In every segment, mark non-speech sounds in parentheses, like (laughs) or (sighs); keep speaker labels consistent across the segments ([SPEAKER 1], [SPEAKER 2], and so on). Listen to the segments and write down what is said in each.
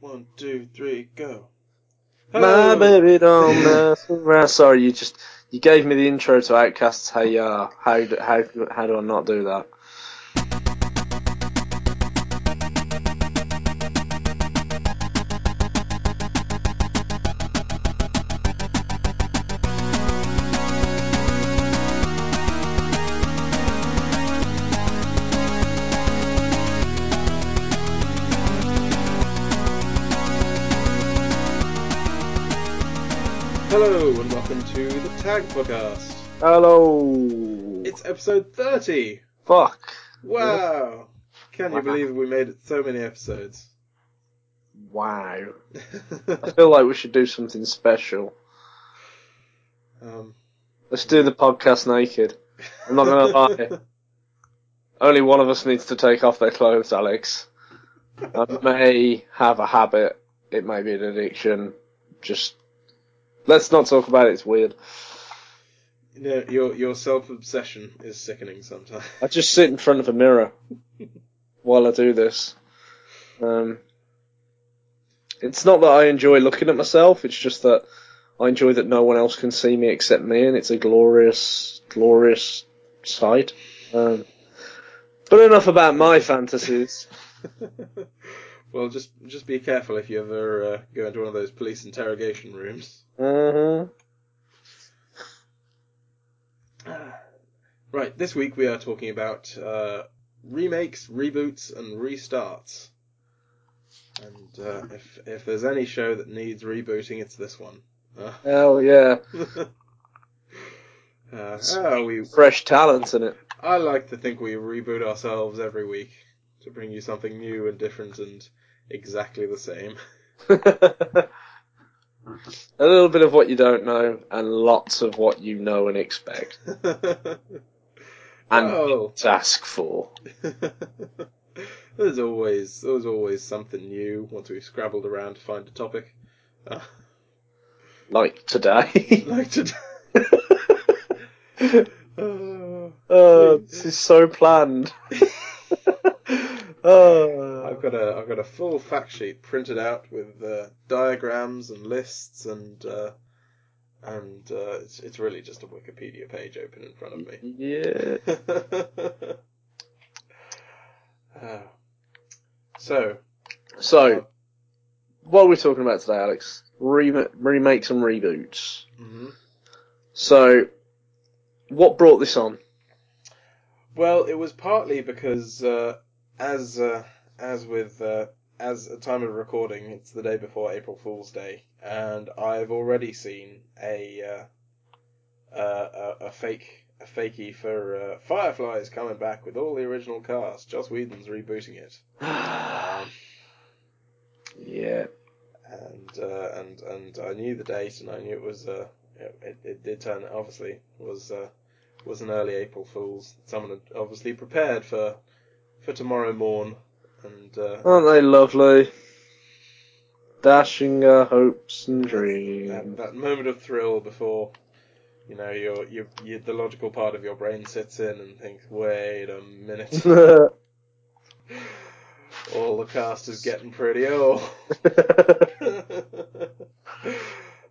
[SPEAKER 1] One, two, three, go.
[SPEAKER 2] My baby don't mess around. Sorry, you just you gave me the intro to OutKast's Hey Ya. How do, how how do I not do that?
[SPEAKER 1] Tag Podcast.
[SPEAKER 2] Hello.
[SPEAKER 1] It's episode 30.
[SPEAKER 2] Fuck.
[SPEAKER 1] Wow. Can you believe we made it so many episodes?
[SPEAKER 2] Wow. (laughs) I feel like we should do something special.
[SPEAKER 1] um,
[SPEAKER 2] Let's do the podcast naked. I'm not gonna lie. (laughs) Only one of us needs to take off their clothes, Alex. I may have a habit. It may be an addiction. Just let's not talk about it. It's weird.
[SPEAKER 1] Know, your your self obsession is sickening sometimes.
[SPEAKER 2] I just sit in front of a mirror (laughs) while I do this. Um, it's not that I enjoy looking at myself. It's just that I enjoy that no one else can see me except me, and it's a glorious, glorious sight. Um, but enough about my fantasies. (laughs)
[SPEAKER 1] well, just just be careful if you ever uh, go into one of those police interrogation rooms.
[SPEAKER 2] hmm (sighs)
[SPEAKER 1] Right, this week we are talking about uh, remakes, reboots, and restarts. And uh, if if there's any show that needs rebooting, it's this one. Uh,
[SPEAKER 2] Hell yeah, (laughs)
[SPEAKER 1] uh, oh, we
[SPEAKER 2] fresh talent in it.
[SPEAKER 1] I like to think we reboot ourselves every week to bring you something new and different and exactly the same. (laughs)
[SPEAKER 2] a little bit of what you don't know, and lots of what you know and expect, and
[SPEAKER 1] oh,
[SPEAKER 2] to ask for. (laughs)
[SPEAKER 1] there's always there's always something new once we've scrabbled around to find a topic. Uh, (laughs)
[SPEAKER 2] Like today. (laughs)
[SPEAKER 1] like today. Uh,
[SPEAKER 2] Oh, this is so planned. Oh.
[SPEAKER 1] I've got a I've got a full fact sheet printed out with uh, diagrams and lists and uh, and uh, it's it's really just a Wikipedia page open in front of me. (laughs)
[SPEAKER 2] Yeah. (laughs)
[SPEAKER 1] Uh, so
[SPEAKER 2] So, what are we talking about today, Alex? Rem- remakes and reboots.
[SPEAKER 1] mhm.
[SPEAKER 2] So, what brought this on?
[SPEAKER 1] well, it was partly because uh, as uh, as with uh, as a time of recording, it's the day before April Fool's Day, and I've already seen a uh, uh, a, a fake a fakey for uh, Firefly's coming back with all the original cast. Joss Whedon's rebooting it, (sighs) um,
[SPEAKER 2] yeah.
[SPEAKER 1] and uh, and and I knew the date, and I knew it was uh, it, it, it did turn obviously was uh, was an early April Fool's. Someone had obviously prepared for for tomorrow morn, and uh,
[SPEAKER 2] Aren't they lovely? Dashing our hopes and dreams.
[SPEAKER 1] that, that moment of thrill before you know your your, your the logical part of your brain sits in and thinks, wait a minute, (laughs) all the cast is getting pretty old. (laughs)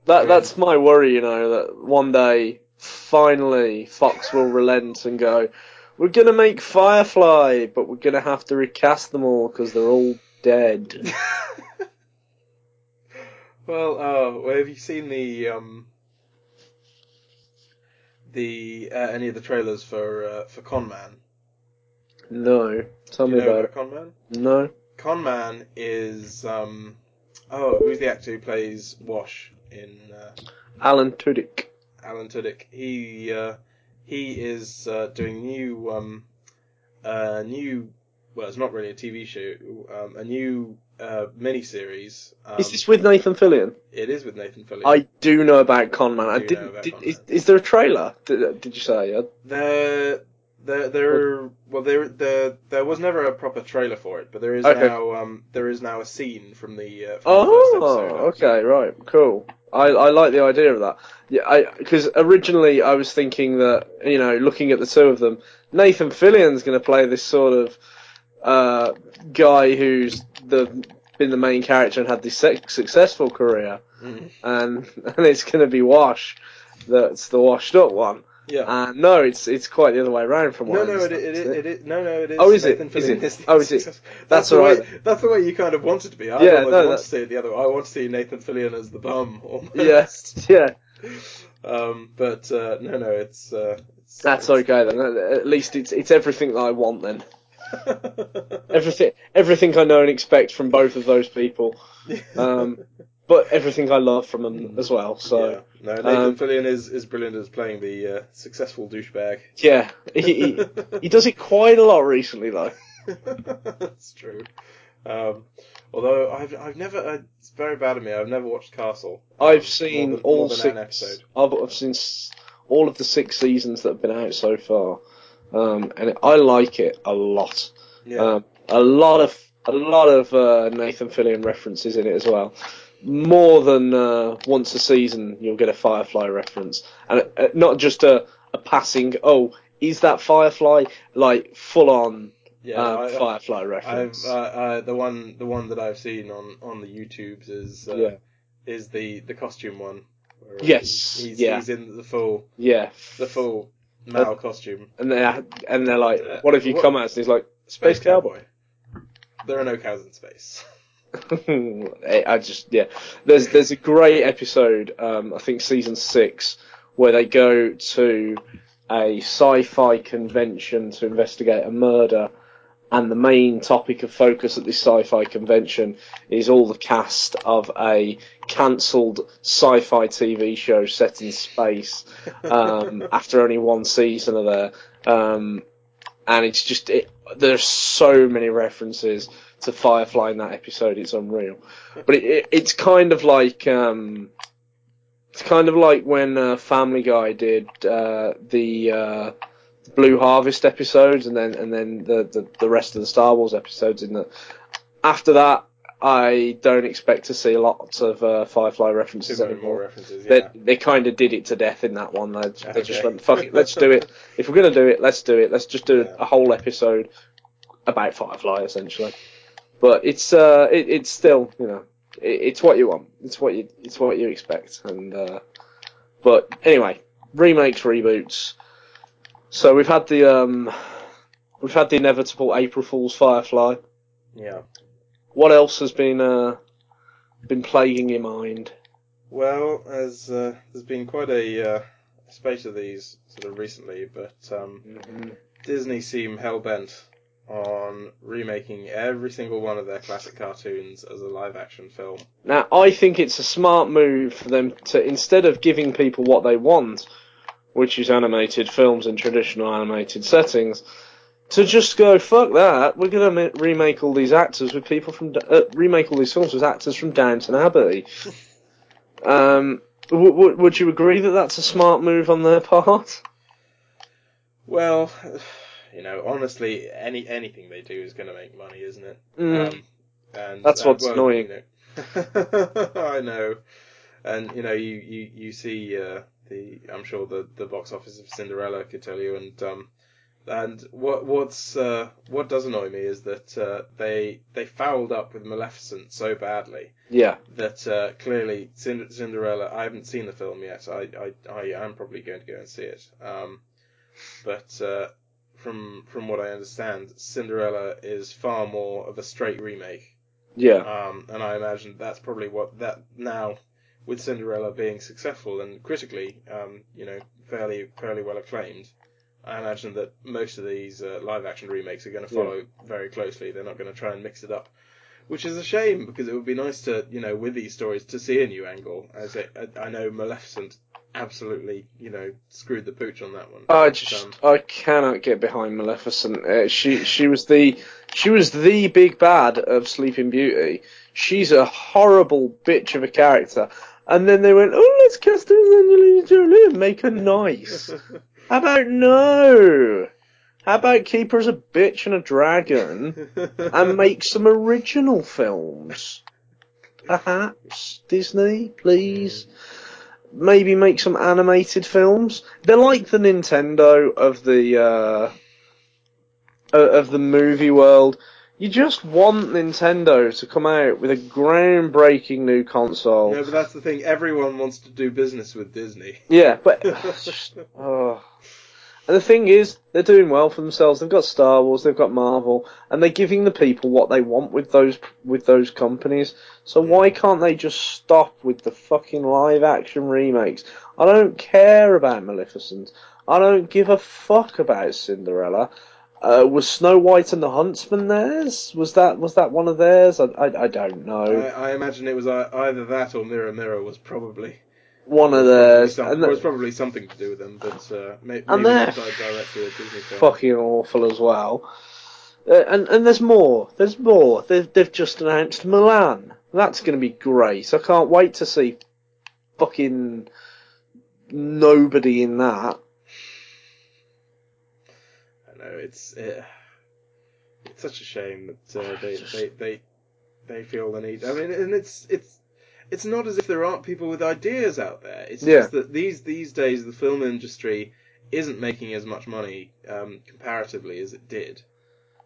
[SPEAKER 2] That that's my worry, you know, that one day finally Fox will relent and go, "We're gonna make Firefly, but we're gonna have to recast them all because they're all dead." (laughs)
[SPEAKER 1] well, uh, well, have you seen the um the uh, any of the trailers for uh, for Con Man?
[SPEAKER 2] no, tell
[SPEAKER 1] Do
[SPEAKER 2] me
[SPEAKER 1] you know
[SPEAKER 2] about it.
[SPEAKER 1] Con Man?
[SPEAKER 2] No,
[SPEAKER 1] Con Man is um oh who's the actor who plays Wash in uh,
[SPEAKER 2] Alan Tudyk.
[SPEAKER 1] Alan Tudyk. He uh, he is uh, doing new um uh new well it's not really a TV show um a new uh miniseries. Um,
[SPEAKER 2] is this with Nathan Fillion?
[SPEAKER 1] It is with Nathan Fillion.
[SPEAKER 2] I do know about Con Man. I
[SPEAKER 1] Do know
[SPEAKER 2] didn't. Did,
[SPEAKER 1] Con
[SPEAKER 2] is, is there a trailer? Did, did you say?
[SPEAKER 1] There, there, there. Well, there, there, there was never a proper trailer for it, but there is
[SPEAKER 2] Okay.
[SPEAKER 1] now. Um, there is now a scene from the. Uh, from the
[SPEAKER 2] Oh,
[SPEAKER 1] episode.
[SPEAKER 2] okay, right, cool. I, I like the idea of that. Yeah, I because originally I was thinking that you know, looking at the two of them, Nathan Fillion's going to play this sort of uh, guy who's the been the main character and had this successful career,
[SPEAKER 1] Mm.
[SPEAKER 2] and (laughs) and it's going to be Wash that's the washed up one.
[SPEAKER 1] Yeah.
[SPEAKER 2] And no, it's it's quite the other way around from what
[SPEAKER 1] no,
[SPEAKER 2] I
[SPEAKER 1] no, it, it, it, it, is- no, no, it is.
[SPEAKER 2] Oh, is it? Is it? Oh, is it? (laughs) That's
[SPEAKER 1] That's, the way.
[SPEAKER 2] right
[SPEAKER 1] That's the way you kind of want it to be. I
[SPEAKER 2] Yeah, no,
[SPEAKER 1] want
[SPEAKER 2] that-
[SPEAKER 1] to see it the other. way. I want to see Nathan Fillion as the bum. (laughs) Almost.
[SPEAKER 2] Yes, yeah,
[SPEAKER 1] Um, but uh, no, no, it's. Uh, it's
[SPEAKER 2] that's
[SPEAKER 1] it's-
[SPEAKER 2] okay then. At least it's it's everything that I want then. (laughs) Everything everything I know and expect from both of those people. (laughs) Um, but everything I love from them as well. So
[SPEAKER 1] yeah. No, Nathan
[SPEAKER 2] um,
[SPEAKER 1] Fillion is, is brilliant as playing the uh, successful douchebag.
[SPEAKER 2] yeah, he, he he does it quite a lot recently though. (laughs)
[SPEAKER 1] That's true. Um, although I've I've never uh, it's very bad of me. I've never watched Castle.
[SPEAKER 2] I've seen
[SPEAKER 1] than,
[SPEAKER 2] all six. I've, I've seen s- all of the six seasons that have been out so far, um, and I like it a lot.
[SPEAKER 1] Yeah.
[SPEAKER 2] Um, a lot of a lot of uh, Nathan Fillion references in it as well. More than uh, once a season, you'll get a Firefly reference, and uh, not just a, a passing. Oh, is that Firefly? Like full on
[SPEAKER 1] yeah.
[SPEAKER 2] uh,
[SPEAKER 1] I,
[SPEAKER 2] Firefly reference.
[SPEAKER 1] uh, uh, the one the one that I've seen on on the YouTubes is uh,
[SPEAKER 2] Yeah.
[SPEAKER 1] is the the costume one. where
[SPEAKER 2] Yes,
[SPEAKER 1] He's, he's,
[SPEAKER 2] yeah.
[SPEAKER 1] he's in the full
[SPEAKER 2] yeah,
[SPEAKER 1] the full Mal costume.
[SPEAKER 2] and they and they're like, "What have you
[SPEAKER 1] What-
[SPEAKER 2] come as?" And he's like, "Space Cowboy."
[SPEAKER 1] There are no cows in space. (laughs) (laughs)
[SPEAKER 2] I just yeah. There's there's a great episode, um, I think season six, where they go to a sci-fi convention to investigate a murder, and the main topic of focus at this sci-fi convention is all the cast of a cancelled sci-fi TV show set in space um, (laughs) after only one season of there. Um, and it's just it, there's so many references to Firefly in that episode. It's unreal, but it, it, it's kind of like um, it's kind of like when uh, Family Guy did uh, the uh, Blue Harvest episodes, and then and then the, the the rest of the Star Wars episodes. In that, after that, I don't expect to see lots of uh, Firefly references
[SPEAKER 1] many
[SPEAKER 2] anymore.
[SPEAKER 1] references.
[SPEAKER 2] They,
[SPEAKER 1] Yeah.
[SPEAKER 2] they kind of did it to death in that one. They, they just went, fuck it, let's do it. If we're going to do it, let's do it. Let's just do
[SPEAKER 1] Yeah.
[SPEAKER 2] a whole episode about Firefly, essentially. But it's, uh, it, it's still, you know, it, it's what you want. It's what you, it's what you expect. And, uh, but anyway, remakes, reboots. So we've had the, um, we've had the inevitable April Fool's Firefly.
[SPEAKER 1] Yeah.
[SPEAKER 2] What else has been, uh, been plaguing your mind?
[SPEAKER 1] Well, as uh, there's been quite a uh, spate of these sort of recently, but um, Disney seem hell bent on remaking every single one of their classic cartoons as a live action film.
[SPEAKER 2] Now, I think it's a smart move for them to, instead of giving people what they want, which is animated films in traditional animated settings, to just go, fuck that, we're going to ma- remake all these actors with people from, D- uh, remake all these films with actors from Downton Abbey. (laughs) um, w- w- would you agree that that's a smart move on their part?
[SPEAKER 1] Well, you know, honestly, any anything they do is going to make money, isn't it?
[SPEAKER 2] Mm.
[SPEAKER 1] Um, and
[SPEAKER 2] That's what's
[SPEAKER 1] well,
[SPEAKER 2] annoying.
[SPEAKER 1] You know. (laughs) I know, and you know, you you you see uh, the I'm sure the the box office of Cinderella could tell you, and um, and what what's uh, what does annoy me is that uh, they they fouled up with Maleficent so badly
[SPEAKER 2] Yeah.
[SPEAKER 1] that uh, clearly Cinderella. I haven't seen the film yet. I I I am probably going to go and see it. Um, but uh, from from what I understand, Cinderella is far more of a straight remake.
[SPEAKER 2] Yeah.
[SPEAKER 1] Um, and I imagine that's probably what that now with Cinderella being successful and critically, um, you know, fairly fairly well acclaimed. I imagine that most of these uh, live action remakes are going to
[SPEAKER 2] Yeah.
[SPEAKER 1] follow very closely. They're not going to try and mix it up, which is a shame because it would be nice to, you know, with these stories to see a new angle. As it, I I know Maleficent absolutely, you know, screwed the pooch on that one.
[SPEAKER 2] I just
[SPEAKER 1] um,
[SPEAKER 2] I cannot get behind Maleficent. Uh, she she was the she was the big bad of Sleeping Beauty. She's a horrible bitch of a character. And then they went, oh, let's cast her as Angelina Jolie and make her nice. (laughs) How about no? How about keep her as a bitch and a dragon and make some original films? Perhaps Disney, please. Maybe make some animated films. They're like the Nintendo of the uh, of the movie world. You just want Nintendo to come out with a groundbreaking new console.
[SPEAKER 1] No, but that's the thing. Everyone wants to do business with Disney.
[SPEAKER 2] Yeah, but (laughs) just, oh. And the thing is, they're doing well for themselves. They've got Star Wars, they've got Marvel, and they're giving the people what they want with those with those companies. So why can't they just stop with the fucking live action remakes? I don't care about Maleficent. I don't give a fuck about Cinderella. Uh, was Snow White and the Huntsman theirs? Was that was that one of theirs? I I, I don't know.
[SPEAKER 1] I, I imagine it was either that or Mirror Mirror was probably
[SPEAKER 2] one of theirs.
[SPEAKER 1] some-
[SPEAKER 2] and the-
[SPEAKER 1] was probably something to do with them, but uh, may,
[SPEAKER 2] And
[SPEAKER 1] maybe
[SPEAKER 2] they're
[SPEAKER 1] directly a Disney film.
[SPEAKER 2] fucking awful as well. Uh, and and there's more. There's more. They've they've just announced Mulan. That's going to be great. I can't wait to see fucking nobody in that.
[SPEAKER 1] I know it's uh, it's such a shame that uh, (sighs) they, they they they feel the need. I mean, and it's it's it's not as if there aren't people with ideas out there. It's
[SPEAKER 2] Yeah.
[SPEAKER 1] just that these these days the film industry isn't making as much money um, comparatively as it did.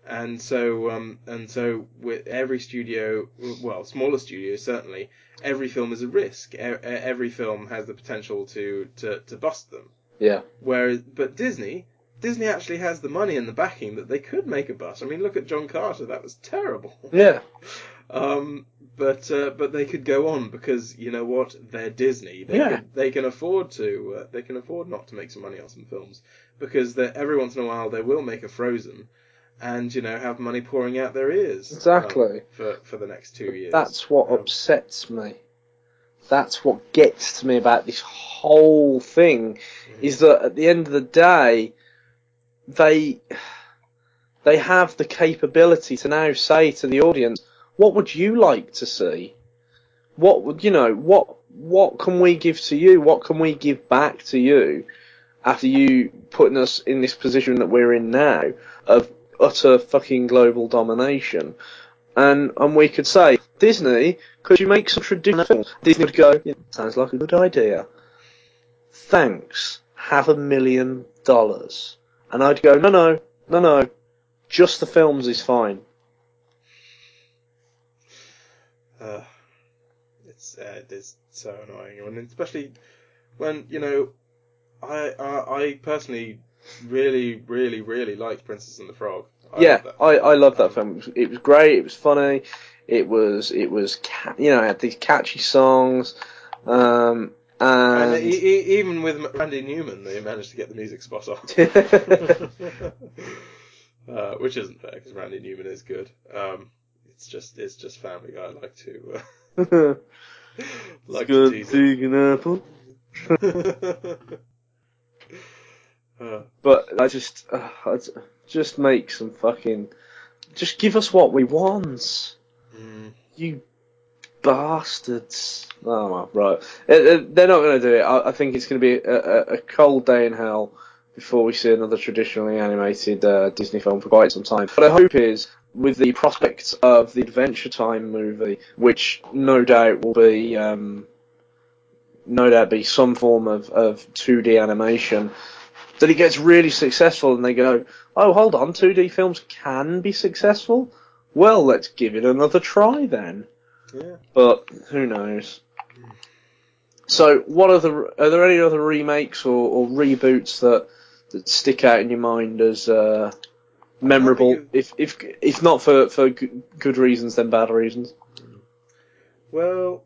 [SPEAKER 1] And so, um, and so, with every studio, well, smaller studios certainly, every film is a risk. E- every film has the potential to, to, to bust them.
[SPEAKER 2] Yeah.
[SPEAKER 1] Whereas, but Disney, Disney actually has the money and the backing that they could make a bust. I mean, look at John Carter; that was terrible.
[SPEAKER 2] Yeah.
[SPEAKER 1] Um, but uh, but they could go on because you know what? They're Disney. They
[SPEAKER 2] Yeah.
[SPEAKER 1] can, they can afford to. Uh, they can afford not to make some money on some films because every once in a while they will make a Frozen, and you know have money pouring out their ears. um,
[SPEAKER 2] Exactly.
[SPEAKER 1] for for the next two years.
[SPEAKER 2] That's what
[SPEAKER 1] Um,
[SPEAKER 2] upsets me. That's what gets to me about this whole thing is that at the end of the day, they they have the capability to now say to the audience, "What would you like to see? What would you know? What what can we give to you? What can we give back to you after you putting us in this position that we're in now of utter fucking global domination?" And and we could say, Disney, could you make some traditional films? Disney would go, yeah, sounds like a good idea. Thanks. Have a million dollars. And I'd go, no, no, no, no. Just the films is fine.
[SPEAKER 1] Uh, it's uh, it is so annoying, and especially when you know, I I, I personally really really really liked Princess and the Frog. I
[SPEAKER 2] yeah. I, I love that film. It was, it was great. It was funny. It was it was ca- you know it had these catchy songs, um,
[SPEAKER 1] And
[SPEAKER 2] and
[SPEAKER 1] e- e- even with Randy Newman, they managed to get the music spot on. (laughs) (laughs) uh, which isn't fair because Randy Newman is good. Um, it's just it's just Family Guy. I like to uh, (laughs) like to
[SPEAKER 2] good
[SPEAKER 1] tease it.
[SPEAKER 2] digging apple.
[SPEAKER 1] Uh,
[SPEAKER 2] But I just, uh, I just make some fucking, just give us what we want,
[SPEAKER 1] mm,
[SPEAKER 2] you bastards. Oh well, right. Uh, uh, they're not going to do it. I, I think it's going to be a, a, cold day in hell before we see another traditionally animated uh, Disney film for quite some time. What I hope is, with the prospects of the Adventure Time movie, which no doubt will be, um, no doubt be some form of, of 2D animation, that it gets really successful and they go, oh, hold on, 2D films can be successful? Well, let's give it another try then.
[SPEAKER 1] Yeah.
[SPEAKER 2] But who knows? So, what are the are there any other remakes or, or reboots that that stick out in your mind as uh, memorable? If if if not for for good reasons, then bad reasons.
[SPEAKER 1] Well,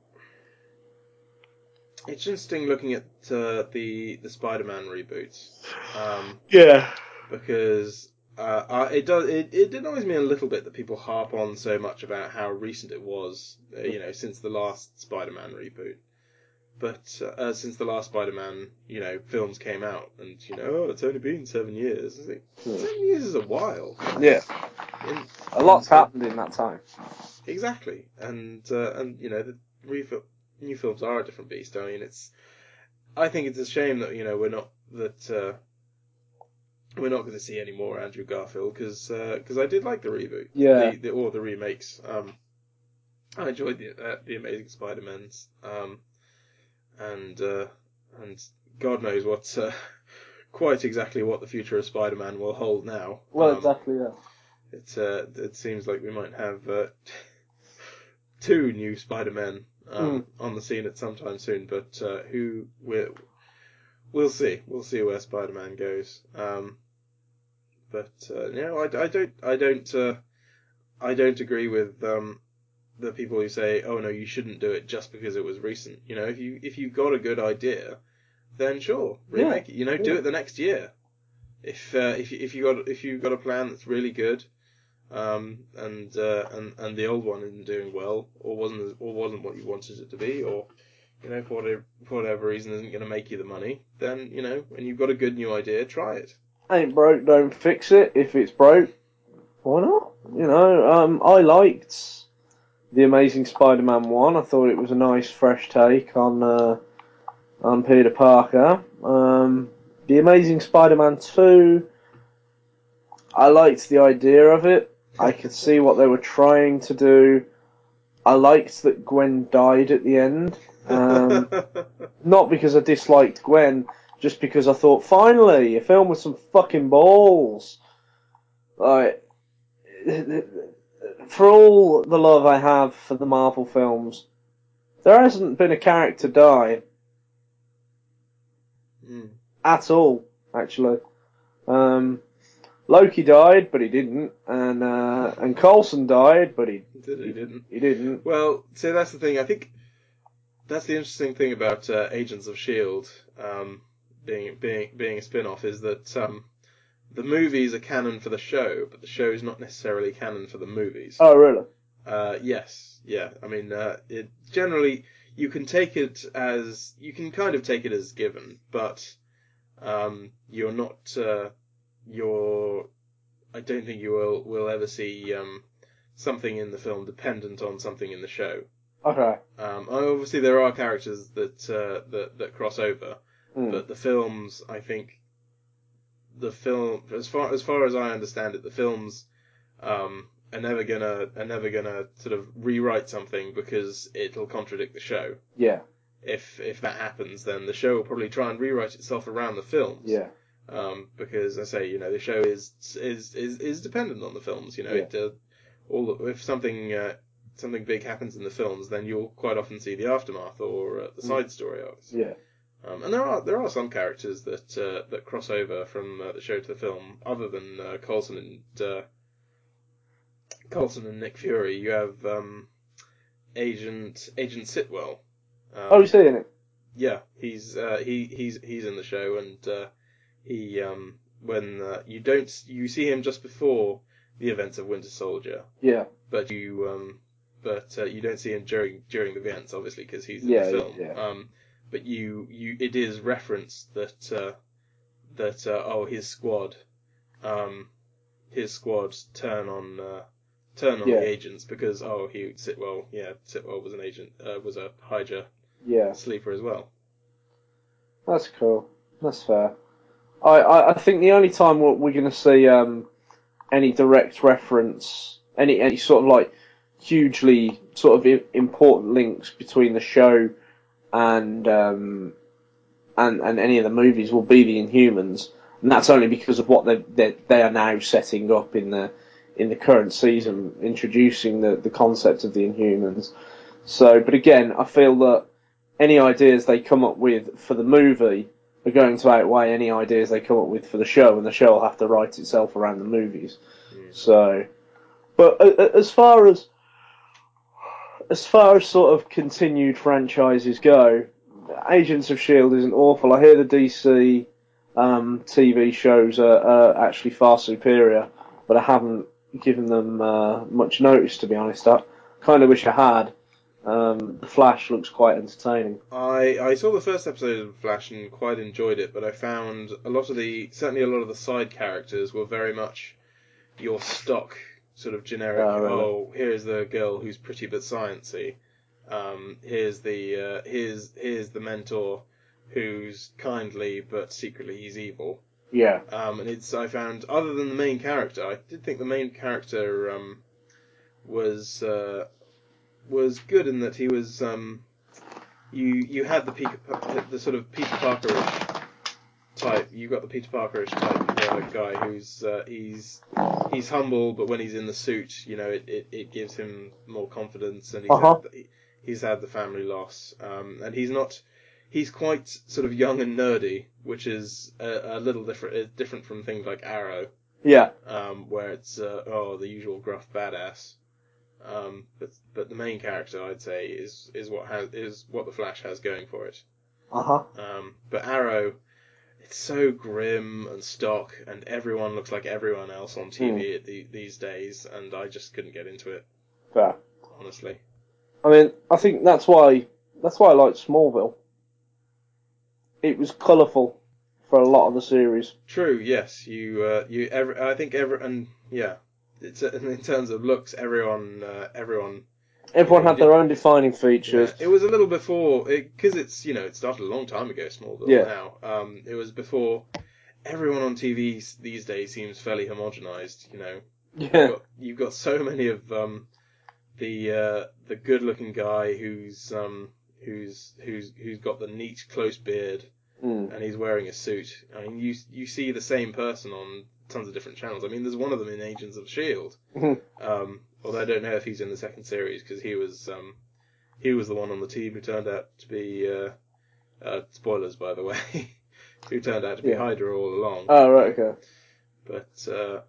[SPEAKER 1] it's interesting looking at uh, the the Spider-Man reboots um,
[SPEAKER 2] Yeah.
[SPEAKER 1] because uh, I, it does it, it annoys me a little bit that people harp on so much about how recent it was, uh, you know, since the last Spider-Man reboot. But uh, since the last Spider-Man, you know, films came out, and you know, oh, it's only been seven years. Like,
[SPEAKER 2] Hmm.
[SPEAKER 1] Seven years is a while.
[SPEAKER 2] Yeah. A lot's happened in that time.
[SPEAKER 1] Exactly, and uh, and you know the refil- new films are a different beast. I mean, it's. I think it's a shame that you know we're not that uh, we're not going to see any more Andrew Garfield because because I did like the reboot,
[SPEAKER 2] Yeah.
[SPEAKER 1] the, the or the remakes. Um, I enjoyed the uh, the Amazing Spider-Mans, um, and uh, and God knows what uh, (laughs) quite exactly what the future of Spider-Man will hold now.
[SPEAKER 2] Well,
[SPEAKER 1] Um,
[SPEAKER 2] exactly. Yeah.
[SPEAKER 1] it uh, it seems like we might have uh, (laughs) two new Spider-Men um, on the scene at some time soon. But uh, who will we'll see. We'll see where Spider-Man goes. Um, but uh, no, I, I don't I don't uh, I don't agree with um, the people who say, oh no, you shouldn't do it just because it was recent. You know, if you if you've got a good idea, then sure, remake it. You know, do it the next year. If uh, if you- if you got if you've got a plan that's really good, um, and uh, and and the old one isn't doing well, or wasn't or wasn't what you wanted it to be, or you know for whatever for whatever reason isn't going to make you the money, then you know, and you've got a good new idea, try it.
[SPEAKER 2] Ain't broke, don't fix it. If it's broke, why not? You know, um, I liked the Amazing Spider-Man one. I thought it was a nice, fresh take on uh, on Peter Parker. Um, the Amazing Spider-Man two, I liked the idea of it. I could see what they were trying to do. I liked that Gwen died at the end. Um, (laughs) not because I disliked Gwen, just because I thought, finally, a film with some fucking balls. Like, for all the love I have for the Marvel films, there hasn't been a character die
[SPEAKER 1] Mm.
[SPEAKER 2] at all, actually. Um, Loki died, but he didn't, and uh, and Coulson died, but he
[SPEAKER 1] he didn't?
[SPEAKER 2] he didn't.
[SPEAKER 1] Well, see, that's the thing. I think that's the interesting thing about uh, Agents of Shield um, being being being a spin-off is that um, the movies are canon for the show, but the show is not necessarily canon for the movies.
[SPEAKER 2] Oh, really?
[SPEAKER 1] Uh, yes, yeah. I mean, uh, it generally you can take it as you can kind of take it as given, but um, you're not uh, you're. I don't think you will will ever see um, something in the film dependent on something in the show.
[SPEAKER 2] Okay.
[SPEAKER 1] Um, obviously, there are characters that uh, that that cross over,
[SPEAKER 2] Hmm.
[SPEAKER 1] but the films, I think, the film, as far as far as I understand it, the films um, are never gonna are never gonna sort of rewrite something because it'll contradict the show.
[SPEAKER 2] Yeah.
[SPEAKER 1] If if that happens, then the show will probably try and rewrite itself around the films.
[SPEAKER 2] Yeah.
[SPEAKER 1] Um, because I say, you know, the show is is is, is dependent on the films. You know,
[SPEAKER 2] Yeah.
[SPEAKER 1] it, uh, all if something uh, something big happens in the films, then you'll quite often see the aftermath or uh, the
[SPEAKER 2] Mm.
[SPEAKER 1] side story arcs.
[SPEAKER 2] Yeah.
[SPEAKER 1] Um, and there are there are some characters that uh, that cross over from uh, the show to the film, other than uh, Coulson and uh, Coulson and Nick Fury. You have um, Agent Agent Sitwell. Um,
[SPEAKER 2] Oh, you seeing it?
[SPEAKER 1] yeah, he's uh, he he's he's in the show, and uh, he um, when uh, you don't you see him just before the events of Winter Soldier,
[SPEAKER 2] Yeah.
[SPEAKER 1] but you um, but uh, you don't see him during during the events, obviously, because he's in
[SPEAKER 2] Yeah,
[SPEAKER 1] the film.
[SPEAKER 2] yeah.
[SPEAKER 1] Um, but you you it is referenced that uh, that uh, oh his squad, um, his squad turn on. Uh, Turn on
[SPEAKER 2] Yeah.
[SPEAKER 1] the agents because oh he Sitwell yeah Sitwell was an agent uh, was a Hydra
[SPEAKER 2] Yeah.
[SPEAKER 1] sleeper as well.
[SPEAKER 2] That's cool. That's fair. I, I, I think the only time we're, we're going to see um, any direct reference, any any sort of like hugely sort of i- important links between the show and um, and and any of the movies will be the Inhumans, and that's only because of what they they, they are now setting up in the in the current season, introducing the the concept of the Inhumans. So, but again, I feel that any ideas they come up with for the movie are going to outweigh any ideas they come up with for the show, and the show will have to write itself around the movies.
[SPEAKER 1] Mm.
[SPEAKER 2] So, but uh, uh, as far as as far as sort of continued franchises go, Agents of Shield isn't awful. I hear the DC um, TV shows are, are actually far superior, but I haven't given them uh, much notice to be honest. I kind of wish I had. Um, the Flash looks quite entertaining.
[SPEAKER 1] I I saw the first episode of Flash and quite enjoyed it, but I found a lot of the certainly a lot of the side characters were very much your stock sort of generic.
[SPEAKER 2] Oh?
[SPEAKER 1] Oh, here's the girl who's pretty but sciencey. Um, here's the uh, here's here's the mentor who's kindly but secretly he's evil.
[SPEAKER 2] Yeah,
[SPEAKER 1] Um, and it's I found other than the main character, I did think the main character um, was uh, was good in that he was um, you you had the Peter, the sort of Peter Parkerish type. You got the Peter Parkerish type uh, guy who's uh, he's he's humble, but when he's in the suit, you know, it, it, it gives him more confidence, and he's
[SPEAKER 2] Uh-huh.
[SPEAKER 1] had, he's had the family loss, um, and he's not. He's quite sort of young and nerdy, which is a, a little different different from things like Arrow,
[SPEAKER 2] Yeah.
[SPEAKER 1] um, where it's uh, oh the usual gruff badass. Um, but but the main character, I'd say, is is what has is what the Flash has going for it.
[SPEAKER 2] Uh huh.
[SPEAKER 1] Um, but Arrow, it's so grim and stock, and everyone looks like everyone else on TV at the, these days, and I just couldn't get into it,
[SPEAKER 2] Fair.
[SPEAKER 1] honestly.
[SPEAKER 2] I mean, I think that's why that's why I liked Smallville. It was colourful for a lot of the series.
[SPEAKER 1] True, yes, you uh, you every, I think every and yeah, it's in terms of looks, everyone uh, everyone.
[SPEAKER 2] Everyone had their own defining
[SPEAKER 1] Yeah,
[SPEAKER 2] features.
[SPEAKER 1] it was a little before because it's you know it started a long time ago. Smallville
[SPEAKER 2] Yeah.
[SPEAKER 1] now. Um, it was before everyone on TV these days seems fairly homogenized. You know,
[SPEAKER 2] Yeah.
[SPEAKER 1] you've got, you've got so many of um, the uh, the good looking guy who's um, who's who's who's got the neat close beard
[SPEAKER 2] Mm.
[SPEAKER 1] and he's wearing a suit. I mean, you you see the same person on tons of different channels. I mean, there's one of them in Agents of Shield.
[SPEAKER 2] Mhm.
[SPEAKER 1] Um, although I don't know if he's in the second series because he was um, he was the one on the team who turned out to be uh, uh, spoilers by the way, (laughs) who turned out to be
[SPEAKER 2] Yeah.
[SPEAKER 1] Hydra all along.
[SPEAKER 2] Oh right, okay.
[SPEAKER 1] But uh,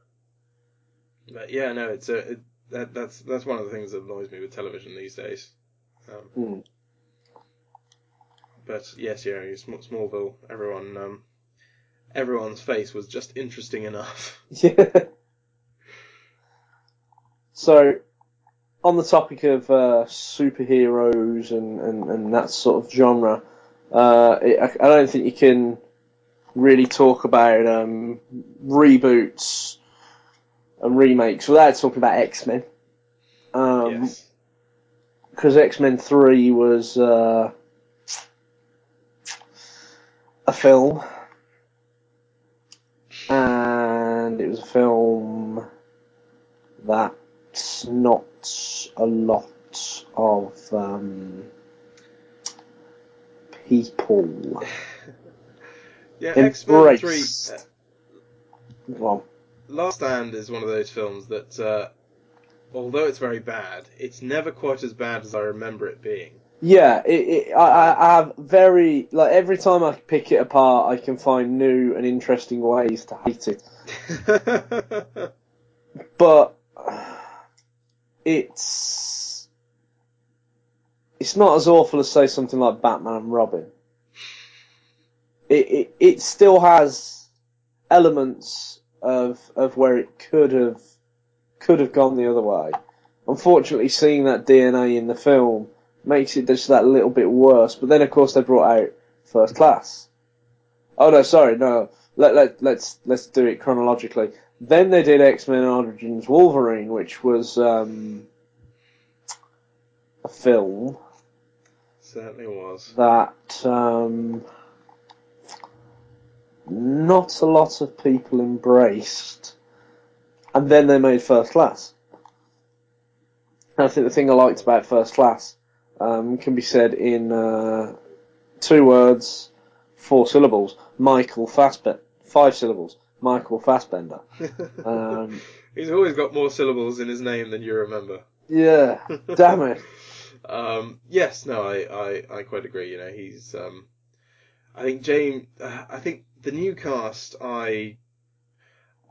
[SPEAKER 1] but yeah, no, it's a it, that that's that's one of the things that annoys me with television these days. Um,
[SPEAKER 2] Mm.
[SPEAKER 1] but yes, yeah, Smallville, everyone um, everyone's face was just interesting enough.
[SPEAKER 2] Yeah. (laughs) (laughs) So, on the topic of uh, superheroes and, and, and that sort of genre, uh, it, I, I don't think you can really talk about um, reboots and remakes without talking about X Men. Um,
[SPEAKER 1] yes.
[SPEAKER 2] because X Men Three was uh, a film, and it was a film that's not a lot of um, people.
[SPEAKER 1] Yeah, X Men Three. Uh,
[SPEAKER 2] Well,
[SPEAKER 1] Last Stand is one of those films that, uh, although it's very bad, it's never quite as bad as I remember it being.
[SPEAKER 2] yeah, it, it, I, I I have very like every time I pick it apart, I can find new and interesting ways to hate it. (laughs) but it's it's not as awful as say something like Batman and Robin. It it, it still has elements of of where it could have could have gone the other way. Unfortunately, seeing that DNA in the film makes it just that little bit worse. But then, of course, they brought out First Class. Oh no, sorry, no. Let let let's let's do it chronologically. Then they did X Men Origins Wolverine, which was um, a film
[SPEAKER 1] Certainly was.
[SPEAKER 2] that um, not a lot of people embraced, and then they made First Class. And I think the thing I liked about First Class um, can be said in uh, two words, four syllables. Michael Fassbender. Five syllables. Michael Fassbender. (laughs) Um,
[SPEAKER 1] He's always got more syllables in his name than you remember.
[SPEAKER 2] yeah, damn it. (laughs)
[SPEAKER 1] Um, yes, no, I, I, I quite agree. You know, he's. Um, I think James. Uh, I think the new cast. I.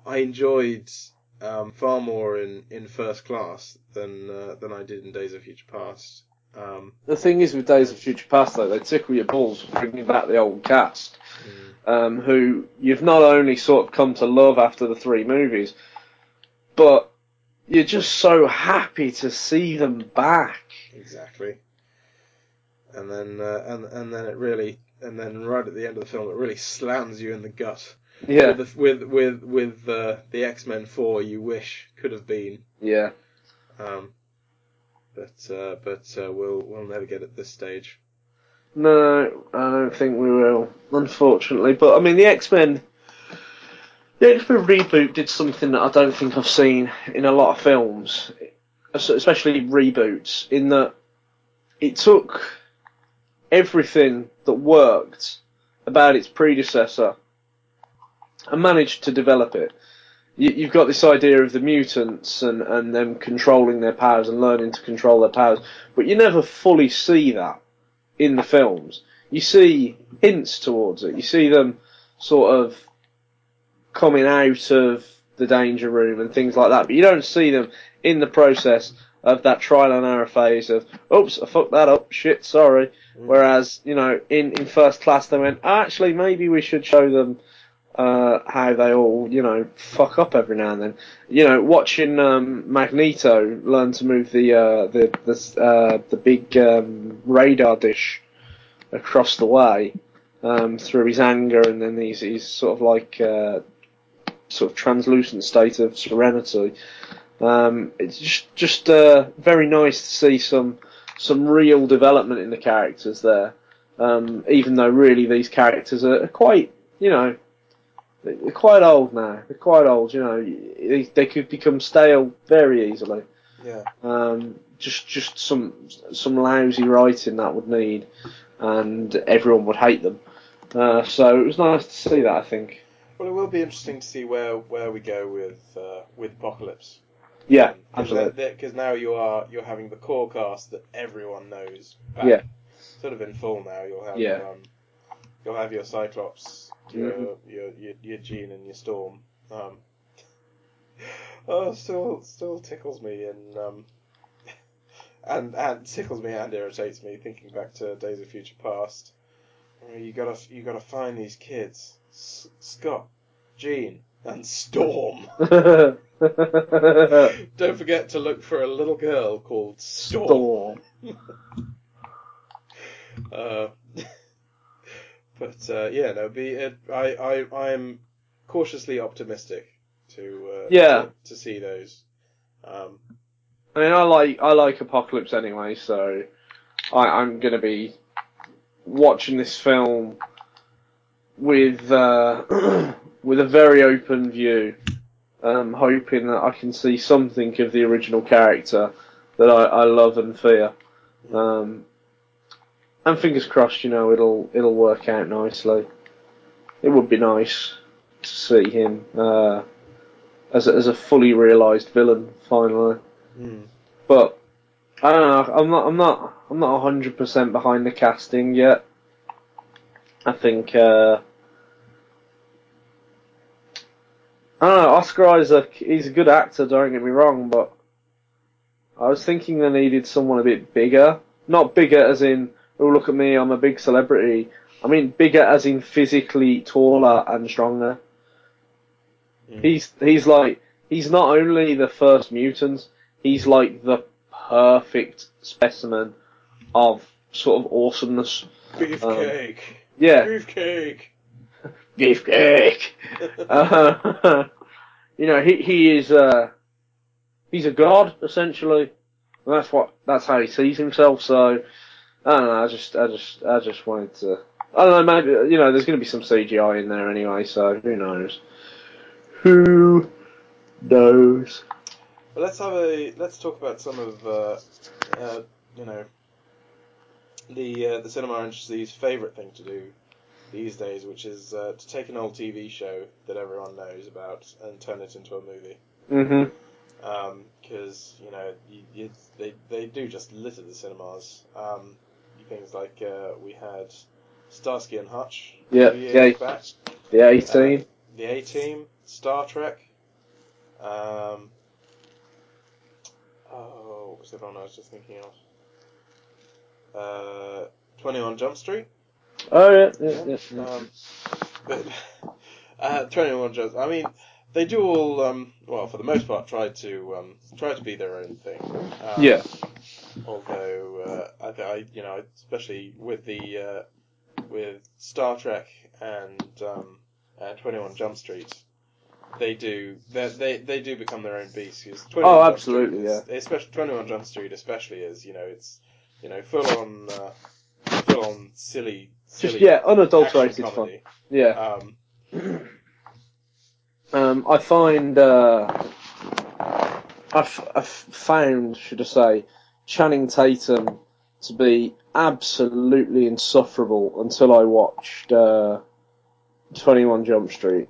[SPEAKER 1] I enjoyed um, far more in, in First Class than uh, than I did in Days of Future Past. Um,
[SPEAKER 2] The thing is with Days of Future Past, though, they tickle your balls bringing back the old cast. um, who you've not only sort of come to love after the three movies, but you're just so happy to see them back.
[SPEAKER 1] Exactly. And then uh, and and then it really and then right at the end of the film it really slams you in the gut
[SPEAKER 2] Yeah,
[SPEAKER 1] with the, with with with uh, the X Men Four you wish could have been.
[SPEAKER 2] yeah.
[SPEAKER 1] Um, but uh, but uh, we'll we'll never get at this stage.
[SPEAKER 2] No, I don't think we will, unfortunately. But I mean, the X Men, the X Men reboot did something that I don't think I've seen in a lot of films, especially reboots. In that it took everything that worked about its predecessor and managed to develop it you, you've got this idea of the mutants and, and them controlling their powers and learning to control their powers, but you never fully see that in the films. You see hints towards it. You see them sort of coming out of the danger room and things like that, but you don't see them in the process of that trial and error phase of, oops, I fucked that up, shit, sorry. Mm. Whereas, you know, in, in first class they went, actually, maybe we should show them uh, how they all, you know, fuck up every now and then. You know, watching um, Magneto learn to move the uh, the the, uh, the big um, radar dish across the way um, through his anger, and then he's he's sort of like uh, sort of translucent state of serenity. Um, it's just just uh, very nice to see some some real development in the characters there. Um, even though really these characters are quite, you know, they're quite old now. They're quite old, you know. They, they could become stale very easily.
[SPEAKER 1] Yeah.
[SPEAKER 2] Um, just just some some lousy writing that would need, and everyone would hate them. Uh, so it was nice to see that. I think.
[SPEAKER 1] Well, it will be interesting to see where, where we go with uh, with Apocalypse.
[SPEAKER 2] Yeah, absolutely.
[SPEAKER 1] Because now you are you're having the core cast that everyone knows. Back,
[SPEAKER 2] Yeah.
[SPEAKER 1] Sort of in full now. You'll have
[SPEAKER 2] Yeah.
[SPEAKER 1] um, you'll have your Cyclops, your,
[SPEAKER 2] Mhm.
[SPEAKER 1] your your your Jean and your Storm. Um, oh, still still tickles me and um, and and tickles me and irritates me thinking back to Days of Future Past. You, know, gotta you gotta find these kids, S- Scott, Jean, and Storm. (laughs) (laughs) Don't forget to look for a little girl called Storm.
[SPEAKER 2] Storm. (laughs)
[SPEAKER 1] Uh, but uh, yeah, no, be it, I I I am cautiously optimistic to uh,
[SPEAKER 2] Yeah.
[SPEAKER 1] to, to see those. Um,
[SPEAKER 2] I mean, I like I like Apocalypse anyway, so I, I'm going to be watching this film with uh, (clears throat) with a very open view, um, hoping that I can see something of the original character that I, I love and fear. Um, and fingers crossed, you know, it'll it'll work out nicely. It would be nice to see him uh, as a, as a fully realised villain finally.
[SPEAKER 1] mm,
[SPEAKER 2] But I don't know. I'm not. I'm not. I'm not hundred percent behind the casting yet. I think. Uh, I don't know. Oscar Isaac. He's a good actor. Don't get me wrong, but I was thinking they needed someone a bit bigger. Not bigger as in, oh look at me, I'm a big celebrity. I mean bigger as in physically taller and stronger. He's he's like he's not only the first mutant, he's like the perfect specimen of sort of awesomeness.
[SPEAKER 1] beefcake.
[SPEAKER 2] Yeah,
[SPEAKER 1] Beefcake. (laughs)
[SPEAKER 2] beefcake. Uh, (laughs) you know, he he is uh, he's a god essentially. And that's what that's how he sees himself. So I don't know. I just I just I just wanted to. I don't know. Maybe you know, there's going to be some CGI in there anyway. So who knows? Who knows?
[SPEAKER 1] But let's have a let's talk about some of uh, uh, you know the uh, the cinema industry's favourite thing to do these days, which is uh, to take an old TV show that everyone knows about and turn it into a movie.
[SPEAKER 2] Mhm.
[SPEAKER 1] Because you know you, you, they they do just litter the cinemas. Um, things like uh, we had Starsky and Hutch. a
[SPEAKER 2] Yeah,
[SPEAKER 1] few years
[SPEAKER 2] yeah.
[SPEAKER 1] back.
[SPEAKER 2] The 18.
[SPEAKER 1] The A Team, Star Trek. Um, oh, what was the other one I was just thinking of? Uh, 21 Jump Street.
[SPEAKER 2] oh yeah, yeah, yeah. yeah.
[SPEAKER 1] Um, but, (laughs) uh, 21 Jump I mean, they do all, um, well, for the most part, try to um, try to be their own thing. Um,
[SPEAKER 2] yeah.
[SPEAKER 1] Although uh, I, I, you know, especially with the uh, with Star Trek and um, and Twenty One Jump Street, they do they they they do become their own 21
[SPEAKER 2] Oh, absolutely,
[SPEAKER 1] is- Especially Twenty One Jump Street, especially is you know it's you know full on uh, full on silly, silly
[SPEAKER 2] Just yeah, unadulterated fun. Yeah.
[SPEAKER 1] Um,
[SPEAKER 2] Um, I find uh, I've, I've found, should I say, Channing Tatum to be absolutely insufferable until I watched uh, Twenty One Jump Street,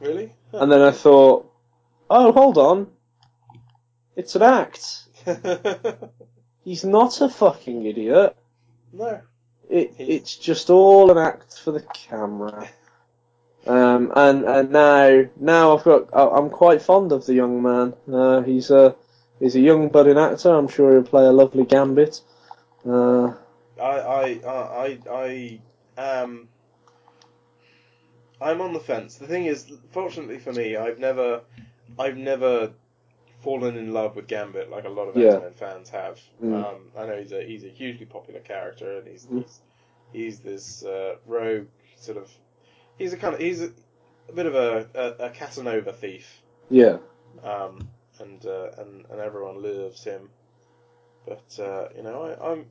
[SPEAKER 1] really?
[SPEAKER 2] and then I thought, oh, hold on. It's an act. (laughs) He's not a fucking idiot.
[SPEAKER 1] no.
[SPEAKER 2] It, it's just all an act for the camera. Um, and and now now I've got I'm quite fond of the young man. Uh, he's a he's a young budding actor. I'm sure he'll play a lovely gambit. Uh,
[SPEAKER 1] I I I I I am. I'm on the fence. The thing is, fortunately for me, I've never, I've never fallen in love with Gambit like a lot of
[SPEAKER 2] Yeah.
[SPEAKER 1] X Men fans have.
[SPEAKER 2] Mm.
[SPEAKER 1] Um, I know he's a he's a hugely popular character, and he's
[SPEAKER 2] Mm.
[SPEAKER 1] he's, he's this uh, rogue sort of. He's a kind of he's a, a bit of a, a, a Casanova thief,
[SPEAKER 2] yeah,
[SPEAKER 1] um, and uh, and and everyone loves him. But uh, you know, I, I'm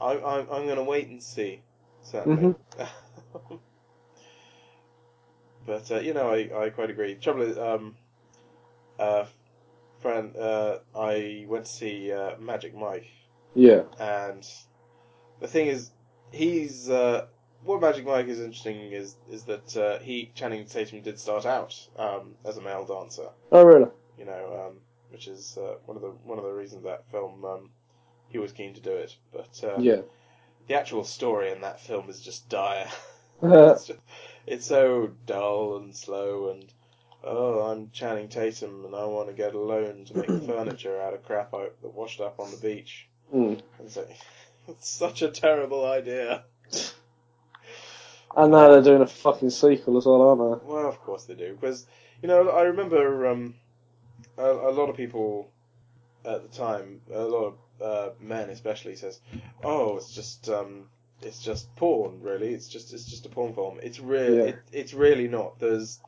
[SPEAKER 1] I, I'm I'm going to wait and see. Certainly. (laughs) but uh, you know, I, I quite agree. Trouble is, um, uh, friend, uh, I went to see uh, Magic Mike,
[SPEAKER 2] yeah,
[SPEAKER 1] and the thing is, he's uh, what Magic Mike is interesting is is that uh, he Channing Tatum did start out um, as a male dancer
[SPEAKER 2] oh really?
[SPEAKER 1] You know, um, which is uh, one of the one of the reasons that film um, he was keen to do it. But uh,
[SPEAKER 2] Yeah,
[SPEAKER 1] the actual story in that film is just dire. (laughs)
[SPEAKER 2] uh,
[SPEAKER 1] it's, just, it's so dull and slow, and oh, I'm Channing Tatum, and I want to get a loan to make (clears throat) furniture out of crap I that washed up on the beach.
[SPEAKER 2] mm.
[SPEAKER 1] So, (laughs) it's such a terrible idea.
[SPEAKER 2] and now they're doing a fucking sequel as well, aren't they?
[SPEAKER 1] Well, of course they do, because you know I remember um, a, a lot of people at the time, a lot of uh, men especially, says, "Oh, it's just um, it's just porn, really. It's just it's just a porn film. It's really
[SPEAKER 2] Yeah.
[SPEAKER 1] it, it's really not. There's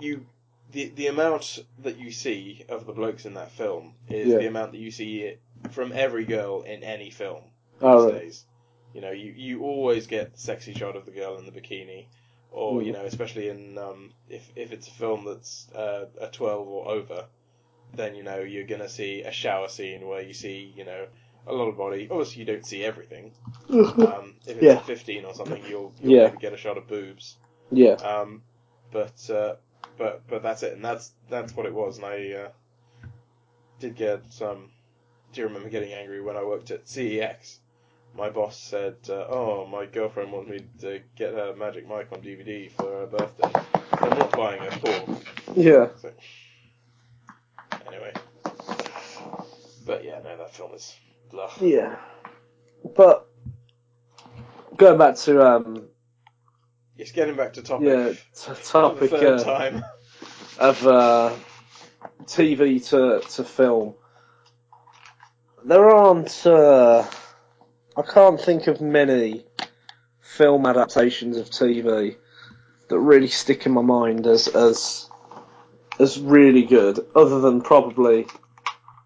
[SPEAKER 1] you." The, the amount that you see of the blokes in that film is
[SPEAKER 2] Yeah.
[SPEAKER 1] the amount that you see from every girl in any film
[SPEAKER 2] they? Oh,
[SPEAKER 1] these days. You know, you, you always get the sexy shot of the girl in the bikini, or you
[SPEAKER 2] Mhm.
[SPEAKER 1] know, especially in um, if if it's a film that's uh, a twelve or over, then you know you're gonna see a shower scene where you see you know a lot of body. Obviously, you don't see everything. (laughs) Um, if it's
[SPEAKER 2] Yeah.
[SPEAKER 1] a fifteen or something, you'll you'll
[SPEAKER 2] Yeah.
[SPEAKER 1] get a shot of boobs.
[SPEAKER 2] yeah,
[SPEAKER 1] Um, but uh, but but that's it, and that's that's what it was. And I uh, did get um, do you remember getting angry when I worked at CEX? My boss said, uh, "Oh, my girlfriend wants me to get her Magic Mike on DVD for her birthday. I'm not buying her porn."
[SPEAKER 2] yeah.
[SPEAKER 1] So, anyway, but yeah, no, that film is blah.
[SPEAKER 2] Yeah. But going back to um
[SPEAKER 1] Yes, getting back to topic.
[SPEAKER 2] yeah t- topic uh,
[SPEAKER 1] time.
[SPEAKER 2] of uh, TV to to film, there aren't. Uh, I can't think of many film adaptations of TV that really stick in my mind as as as really good, other than probably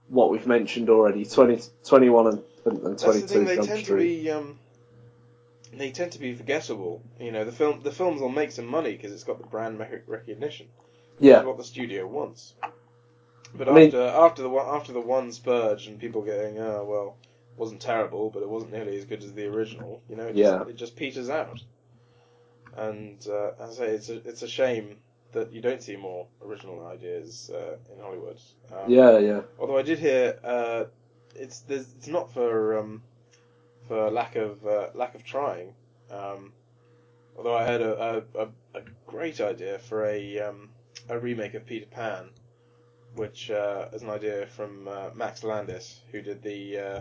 [SPEAKER 2] what we've mentioned already, 20, 21 and, and, and
[SPEAKER 1] That's the thing. They tend to be um, they tend to be forgettable. You know, the film the films will make some money because it's got the brand recognition.
[SPEAKER 2] Yeah,
[SPEAKER 1] what the studio wants. But
[SPEAKER 2] I mean-
[SPEAKER 1] after after the after the one spurge and people going, oh well, wasn't terrible, but it wasn't nearly as good as the original. You know, it
[SPEAKER 2] Yeah.
[SPEAKER 1] just, it just peters out. And uh, as I say, it's a it's a shame that you don't see more original ideas uh, in Hollywood. Um,
[SPEAKER 2] yeah, yeah,
[SPEAKER 1] Although I did hear, uh, it's there's, it's not for um, for lack of uh, lack of trying. Um, although I had a, a, a, great idea for a um, a remake of Peter Pan, which uh, is an idea from uh, Max Landis, who did the uh,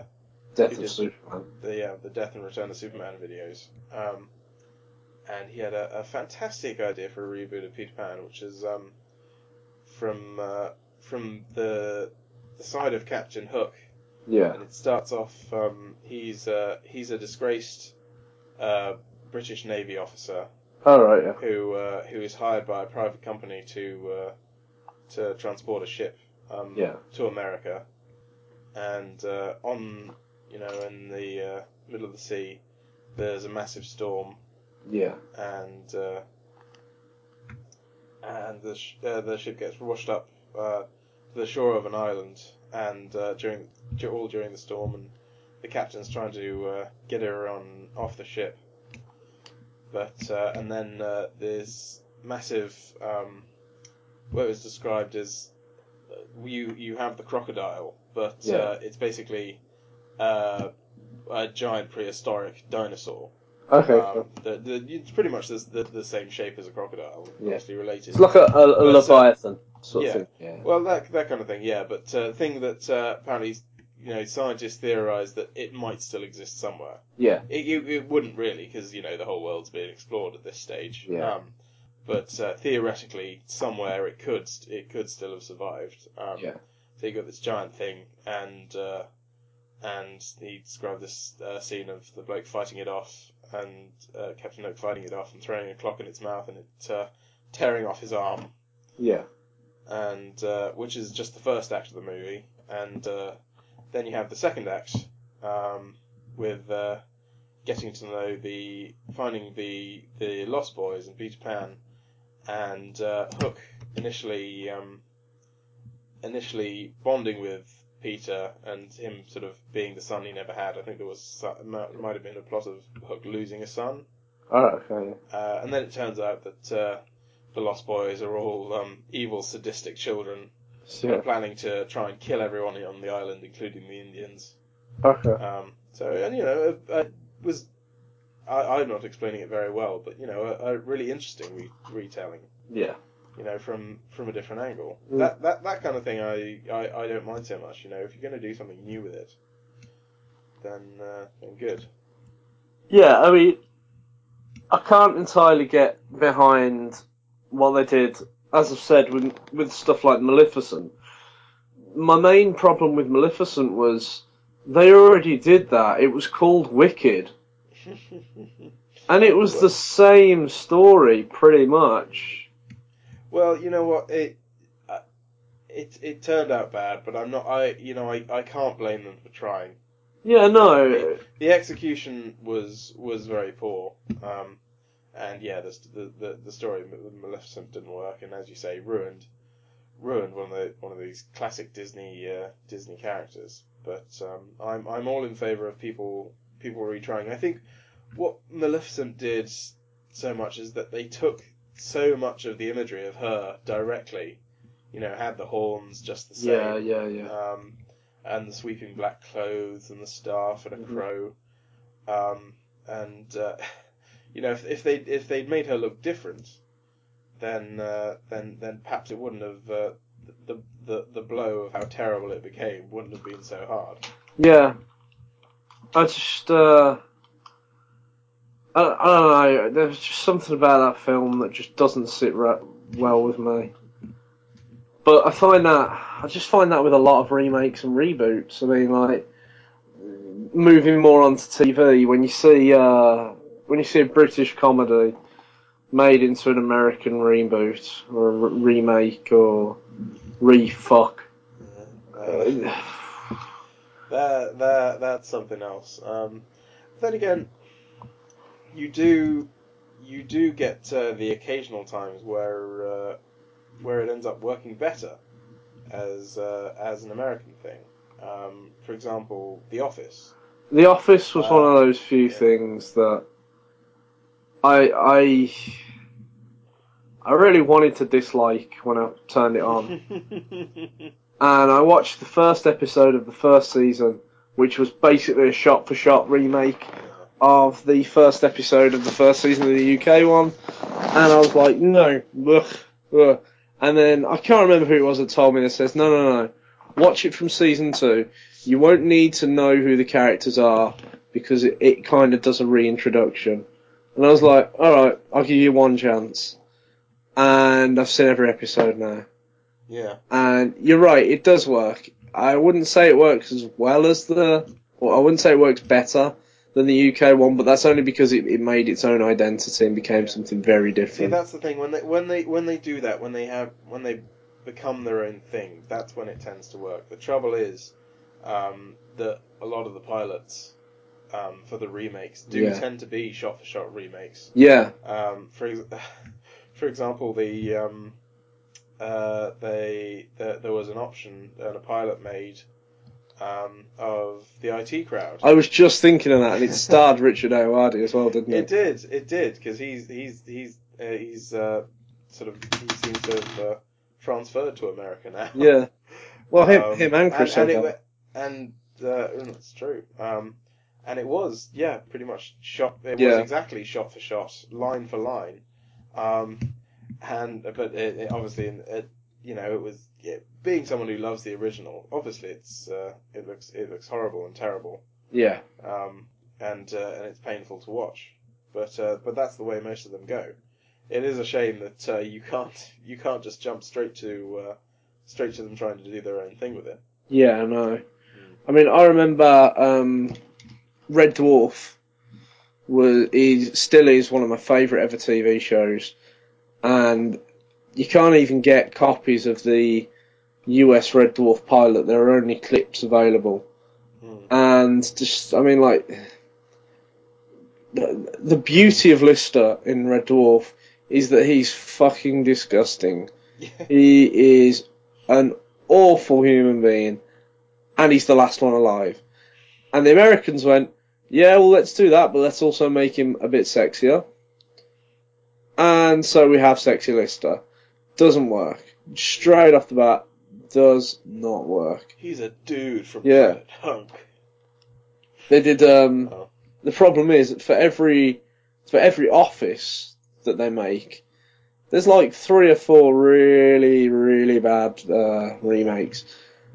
[SPEAKER 2] Death of
[SPEAKER 1] did.
[SPEAKER 2] Superman.
[SPEAKER 1] the uh, the Death and Return of Superman videos. And he had a, a fantastic idea for a reboot of Peter Pan, which is um, from uh, from the the side of Captain Hook,
[SPEAKER 2] Yeah,
[SPEAKER 1] and it starts off. Um, he's uh, he's a disgraced uh, British Navy officer
[SPEAKER 2] all right, yeah,
[SPEAKER 1] who uh, who is hired by a private company to uh, to transport a ship um,
[SPEAKER 2] Yeah.
[SPEAKER 1] to America, and uh, on you know in the uh, middle of the sea, there's a massive storm,
[SPEAKER 2] yeah,
[SPEAKER 1] and uh, and the sh- uh, the ship gets washed up uh, to the shore of an island, and uh, during dur- all during the storm, and the captain's trying to uh, get her on off the ship, but uh, and then uh, there's massive um, what was described as you you have the crocodile, but
[SPEAKER 2] Yeah.
[SPEAKER 1] uh, it's basically uh, a giant prehistoric dinosaur.
[SPEAKER 2] Okay.
[SPEAKER 1] Um, the, the, it's pretty much the, the, the same shape as a crocodile,
[SPEAKER 2] Yeah.
[SPEAKER 1] obviously related.
[SPEAKER 2] it's like a, a, a
[SPEAKER 1] uh,
[SPEAKER 2] leviathan sort
[SPEAKER 1] yeah.
[SPEAKER 2] of thing. Yeah.
[SPEAKER 1] Well, that that kind of thing, yeah. But uh, thing that uh, apparently, you know, scientists theorise that it might still exist somewhere.
[SPEAKER 2] Yeah.
[SPEAKER 1] It, it, it wouldn't really, because you know the whole world's being explored at this stage.
[SPEAKER 2] Yeah.
[SPEAKER 1] Um, but uh, theoretically, somewhere it could it could still have survived. Um,
[SPEAKER 2] Yeah.
[SPEAKER 1] So you got this giant thing, and uh, and he described this uh, scene of the bloke fighting it off, and uh, Captain Hook fighting it off and throwing a clock in its mouth, and it uh, tearing off his arm
[SPEAKER 2] Yeah.
[SPEAKER 1] and uh, which is just the first act of the movie, and uh, then you have the second act um, with uh, getting to know the finding the the Lost Boys and Peter Pan, and uh, Hook initially um, initially bonding with Peter and him sort of being the son he never had. I think there was might have been a plot of Hook losing a son.
[SPEAKER 2] Alright, okay.
[SPEAKER 1] Uh, and then it turns out that uh, the Lost Boys are all um, evil, sadistic children planning to try and kill everyone on the island, including the Indians.
[SPEAKER 2] okay.
[SPEAKER 1] Um, so, and you know, it, it was I, I'm not explaining it very well, but you know, a, a really interesting re- retelling.
[SPEAKER 2] Yeah.
[SPEAKER 1] You know, from from a different angle.
[SPEAKER 2] Mm.
[SPEAKER 1] That that that kind of thing, I, I, I don't mind so much. You know, if you're going to do something new with it, then uh, then good.
[SPEAKER 2] Yeah, I mean, I can't entirely get behind what they did, as I've said, with, with stuff like Maleficent. My main problem with Maleficent was they already did that. It was called Wicked. (laughs) And it was the same story, pretty much.
[SPEAKER 1] Well, you know what? It uh, it it turned out bad, but I'm not. I you know I, I can't blame them for trying.
[SPEAKER 2] Yeah, no.
[SPEAKER 1] The execution was was very poor, um, and yeah, the the the, the story with Maleficent didn't work, and as you say, ruined ruined one of the one of these classic Disney uh, Disney characters. But um, I'm I'm all in favour of people people retrying. I think what Maleficent did so much is that they took so much of the imagery of her directly. You know, had the horns just the same
[SPEAKER 2] Yeah, yeah, yeah.
[SPEAKER 1] um, and the sweeping black clothes and the staff and a
[SPEAKER 2] Mhm.
[SPEAKER 1] crow. Um, and uh, (laughs) you know, if, if they if they'd made her look different, then uh, then then perhaps it wouldn't have uh, the the the blow of how terrible it became wouldn't have been so hard.
[SPEAKER 2] Yeah. I just, uh, I, don't know, there's just something about that film that just doesn't sit right, well with me. But I find that, I just find that with a lot of remakes and reboots. I mean, like, moving more onto TV, when you see, uh, when you see a British comedy made into an American reboot, or a re- remake, or re-fuck,
[SPEAKER 1] Uh, that that that's something else. Um, then again, you do you do get uh, the occasional times where uh, where it ends up working better as uh, as an American thing. Um, for example, The Office.
[SPEAKER 2] The Office was one of those few
[SPEAKER 1] yeah.
[SPEAKER 2] things that I I I really wanted to dislike when I turned it on, (laughs) and I watched the first episode of the first season, which was basically a shot-for-shot remake of the first episode of the first season of the UK one, and I was like, no, ugh, ugh. and then I can't remember who it was that told me that says, no, no, no, watch it from season two. You won't need to know who the characters are because it, it kind of does a reintroduction. And I was like, alright, I'll give you one chance. And I've seen every episode now.
[SPEAKER 1] yeah.
[SPEAKER 2] And you're right, it does work. I wouldn't say it works as well as the, well, I wouldn't say it works better than the UK one, but that's only because it, it made its own identity and became something very different.
[SPEAKER 1] See, that's the thing when they when they when they do that when they have when they become their own thing, that's when it tends to work. The trouble is um, that a lot of the pilots um, for the remakes do
[SPEAKER 2] Yeah.
[SPEAKER 1] tend to be shot-for-shot remakes.
[SPEAKER 2] yeah,
[SPEAKER 1] Um, for ex- (laughs) for example, the um, uh, they the, there was an option and a pilot made um, of the IT crowd.
[SPEAKER 2] I was just thinking of that, and it starred (laughs) Richard Ayoade as well, didn't
[SPEAKER 1] It
[SPEAKER 2] it?
[SPEAKER 1] did, it did, because he's he's he's uh, he's uh, sort of he seems to have uh, transferred to America now. (laughs)
[SPEAKER 2] Yeah. Well, him,
[SPEAKER 1] Um,
[SPEAKER 2] him and Chris
[SPEAKER 1] and, and, it, wa- and uh, that's true. Um, and it was, yeah, pretty much shot. It was exactly shot for shot, line for line. Um, and but it, it obviously, it, you know, it was yeah, being someone who loves the original. Obviously, it's uh, it looks it looks horrible and terrible,
[SPEAKER 2] Yeah.
[SPEAKER 1] um, and uh, and it's painful to watch. But uh, but that's the way most of them go. It is a shame that uh, you can't (laughs) you can't just jump straight to uh, straight to them trying to do their own thing with it.
[SPEAKER 2] Yeah, I know. I mean, I remember um, Red Dwarf was is still is one of my favourite ever TV shows, and you can't even get copies of the US Red Dwarf pilot. There are only clips available,
[SPEAKER 1] Hmm.
[SPEAKER 2] and just I mean, like the, the beauty of Lister in Red Dwarf is that he's fucking disgusting. He is an awful human being, and he's the last one alive. And the Americans went, yeah, well, let's do that, but let's also make him a bit sexier. And so we have Sexy Lister. Doesn't work. Straight off the bat, does not work.
[SPEAKER 1] He's a dude from
[SPEAKER 2] Yeah.
[SPEAKER 1] Planet Hunk.
[SPEAKER 2] They did, um,
[SPEAKER 1] Oh.
[SPEAKER 2] the problem is that for every, for every office that they make, there's like three or four really, really bad, uh, remakes.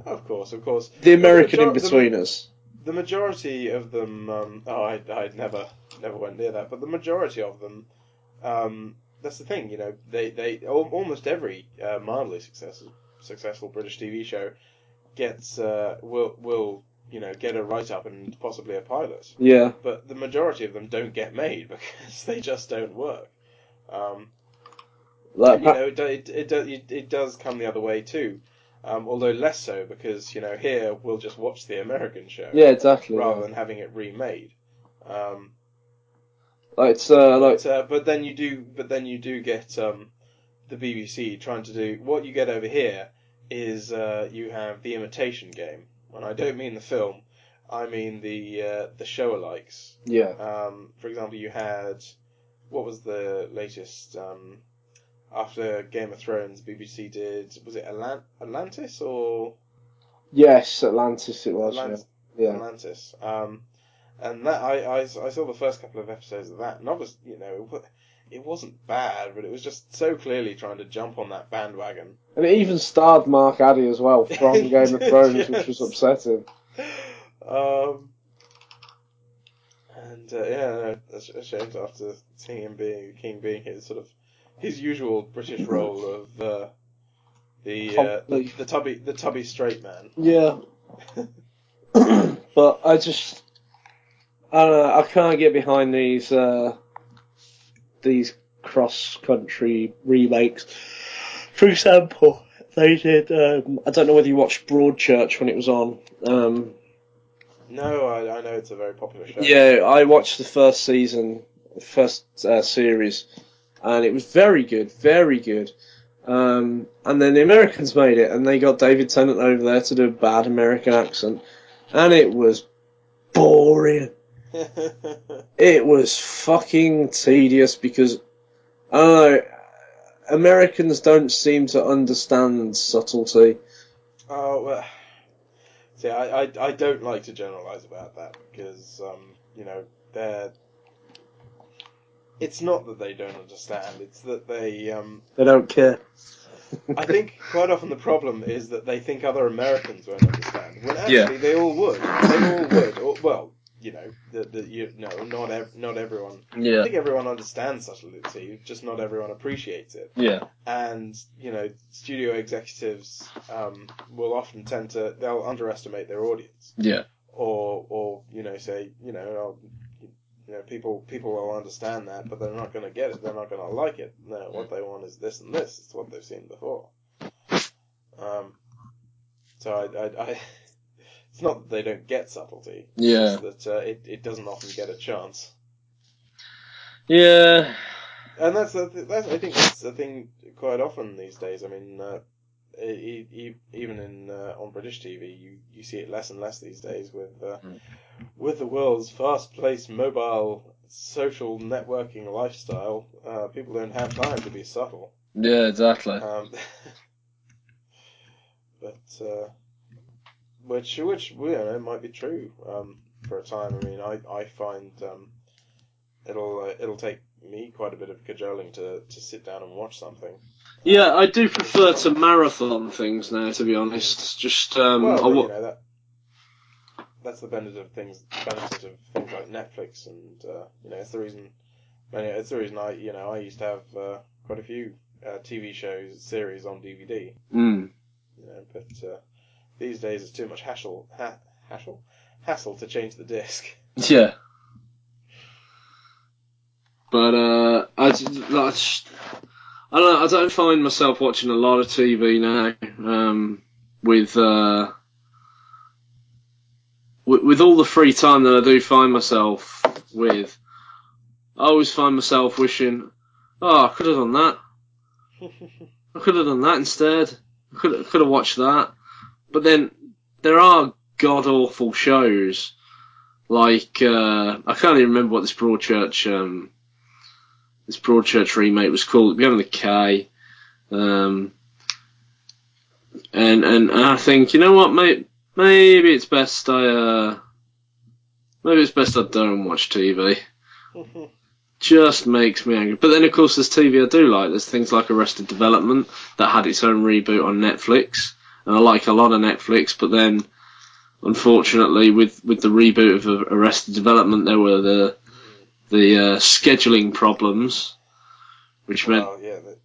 [SPEAKER 1] Of course, of course.
[SPEAKER 2] The American
[SPEAKER 1] major-
[SPEAKER 2] in between us.
[SPEAKER 1] The majority of them, um, oh, I, I never, never went near that, but the majority of them, um, that's the thing, you know, they, they, al- almost every uh, mildly successful, successful British TV show gets, uh, will, will, you know, get a write up and possibly a pilot.
[SPEAKER 2] Yeah.
[SPEAKER 1] But the majority of them don't get made (laughs) because they just don't work. Um,
[SPEAKER 2] Like,
[SPEAKER 1] you know, it, it, it, it, it does come the other way too. Um, although less so because, you know, here we'll just watch the American show
[SPEAKER 2] yeah, exactly.
[SPEAKER 1] rather than having it remade. Um,
[SPEAKER 2] Like, it's, uh, like,
[SPEAKER 1] but, uh, but then you do, but then you do get um, the BBC trying to do what you get over here is uh, you have the imitation game, and I don't mean the film, I mean the uh, the show alikes.
[SPEAKER 2] yeah.
[SPEAKER 1] Um, for example, you had what was the latest um, after Game of Thrones? BBC did was it Atlant- Atlantis or
[SPEAKER 2] Yes, Atlantis it was,
[SPEAKER 1] Atlant-
[SPEAKER 2] yeah. Yeah.
[SPEAKER 1] Atlantis? Um, and that I, I, I saw the first couple of episodes of that, and obviously you know it, wasn't bad, but it was just so clearly trying to jump on that bandwagon.
[SPEAKER 2] And it even starred Mark Addy as well from (laughs) Game of Thrones, which was upsetting.
[SPEAKER 1] Um, and uh, yeah, no, that's a shame after seeing him being King being his sort of his usual British (laughs) role of uh, the, uh, the the tubby the tubby straight man.
[SPEAKER 2] Yeah. (laughs) but I just, I don't know, I can't get behind these, uh, these cross-country remakes. For example, they did, um, I don't know whether you watched Broadchurch when it was on. Um,
[SPEAKER 1] No, I, I know it's a very popular show.
[SPEAKER 2] Yeah, I watched the first season, first uh, series, and it was very good, very good. Um, and then the Americans made it, and they got David Tennant over there to do a bad American accent, and it was boring. (laughs) It was fucking tedious because I don't know. Americans don't seem to understand subtlety.
[SPEAKER 1] oh well. See, I, I I don't like to generalize about that because um you know they're. It's not that they don't understand; it's that they um
[SPEAKER 2] They don't care.
[SPEAKER 1] I think quite often the problem is that they think other Americans won't understand. When actually
[SPEAKER 2] Yeah.
[SPEAKER 1] they all would. They all would. Or, well, you know, the, the, you, no, not ev- not everyone.
[SPEAKER 2] Yeah.
[SPEAKER 1] I think everyone understands subtlety, just not everyone appreciates it.
[SPEAKER 2] yeah,
[SPEAKER 1] And you know, studio executives um, will often tend to they'll underestimate their audience,
[SPEAKER 2] yeah,
[SPEAKER 1] or or you know say you know. oh, you know, people people will understand that, but they're not going to get it. They're not going to like it. No, what they want is this and this. It's what they've seen before. Um, so I, I, I (laughs) it's not that they don't get subtlety.
[SPEAKER 2] yeah,
[SPEAKER 1] It's that uh, it it doesn't often get a chance.
[SPEAKER 2] yeah.
[SPEAKER 1] And that's the that's I think that's the thing quite often these days. I mean, uh, e- e- even in uh, on British TV, you, you see it less and less these days with uh,
[SPEAKER 2] Mm.
[SPEAKER 1] with the world's fast-paced mobile social networking lifestyle. Uh, people don't have time to be subtle.
[SPEAKER 2] Yeah, exactly.
[SPEAKER 1] Um, (laughs) but uh, which which you know might be true um, for a time. I mean, I I find um, it'll uh, it'll take me quite a bit of cajoling to to sit down and watch something.
[SPEAKER 2] Yeah, I do prefer to marathon things now, to be honest. Just um,
[SPEAKER 1] well, but, you know that that's the benefit of things benefit of things like Netflix, and uh, you know it's the reason. I it's the reason I you know I used to have uh, quite a few uh, TV shows series on DVD.
[SPEAKER 2] Mm.
[SPEAKER 1] You know, but uh, these days it's too much hassle ha- hassle hassle to change the disc. (laughs)
[SPEAKER 2] Yeah. But uh, I, like, I don't know, I don't find myself watching a lot of TV now. Um, with uh, with, with all the free time that I do find myself with, I always find myself wishing, oh, I could have done that. (laughs) I could have done that instead. I could could have watched that. But then there are god awful shows like uh, I can't even remember what this Broadchurch um, this Broadchurch remake was called. It began with a K. Um, and, and and I think you know what, mate. Maybe it's best I uh, maybe it's best I don't watch TV. (laughs) Just makes me angry. But then of course there's TV I do like. There's things like Arrested Development that had its own reboot on Netflix, and I like a lot of Netflix. But then unfortunately, with, with the reboot of Arrested Development, there were the the uh, scheduling problems, which meant
[SPEAKER 1] yeah, that,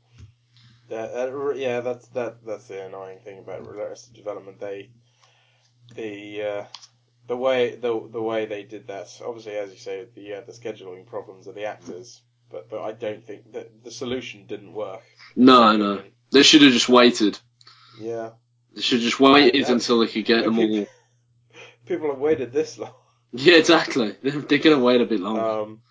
[SPEAKER 1] that, that, yeah, that's that that's the annoying thing about Arrested Development. They the uh, the way the the way they did that. Obviously, as you say, the uh, the scheduling problems of the actors. But but I don't think that the solution didn't work.
[SPEAKER 2] no, no, they should have just waited.
[SPEAKER 1] Yeah,
[SPEAKER 2] They should just waited
[SPEAKER 1] Yeah.
[SPEAKER 2] until they could get them all. (laughs)
[SPEAKER 1] people have waited this long.
[SPEAKER 2] Yeah, exactly. They're, (laughs) they're gonna wait a bit longer.
[SPEAKER 1] Um,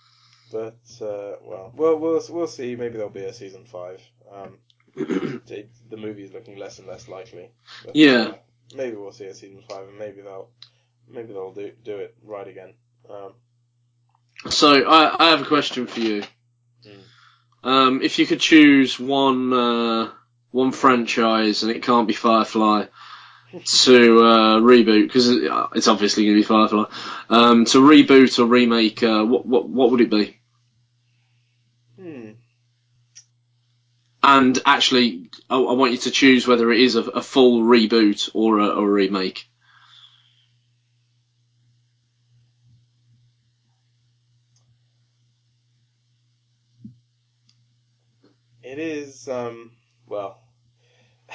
[SPEAKER 1] but uh, well, well, we'll we'll see. Maybe there'll be a season five. Um, (clears throat) the, the movie is looking less and less likely. But,
[SPEAKER 2] Yeah.
[SPEAKER 1] uh, maybe we'll see a season five, and maybe they'll maybe they'll do do it right again. Um,
[SPEAKER 2] so I, I have a question for you.
[SPEAKER 1] Mm.
[SPEAKER 2] Um, if you could choose one uh, one franchise and it can't be Firefly to uh, reboot because it's obviously going to be Firefly um, to reboot or remake, uh, what what what would it be?
[SPEAKER 1] hmm.
[SPEAKER 2] And actually, I, I want you to choose whether it is a, a full reboot or a, or a remake.
[SPEAKER 1] It is um well. (sighs)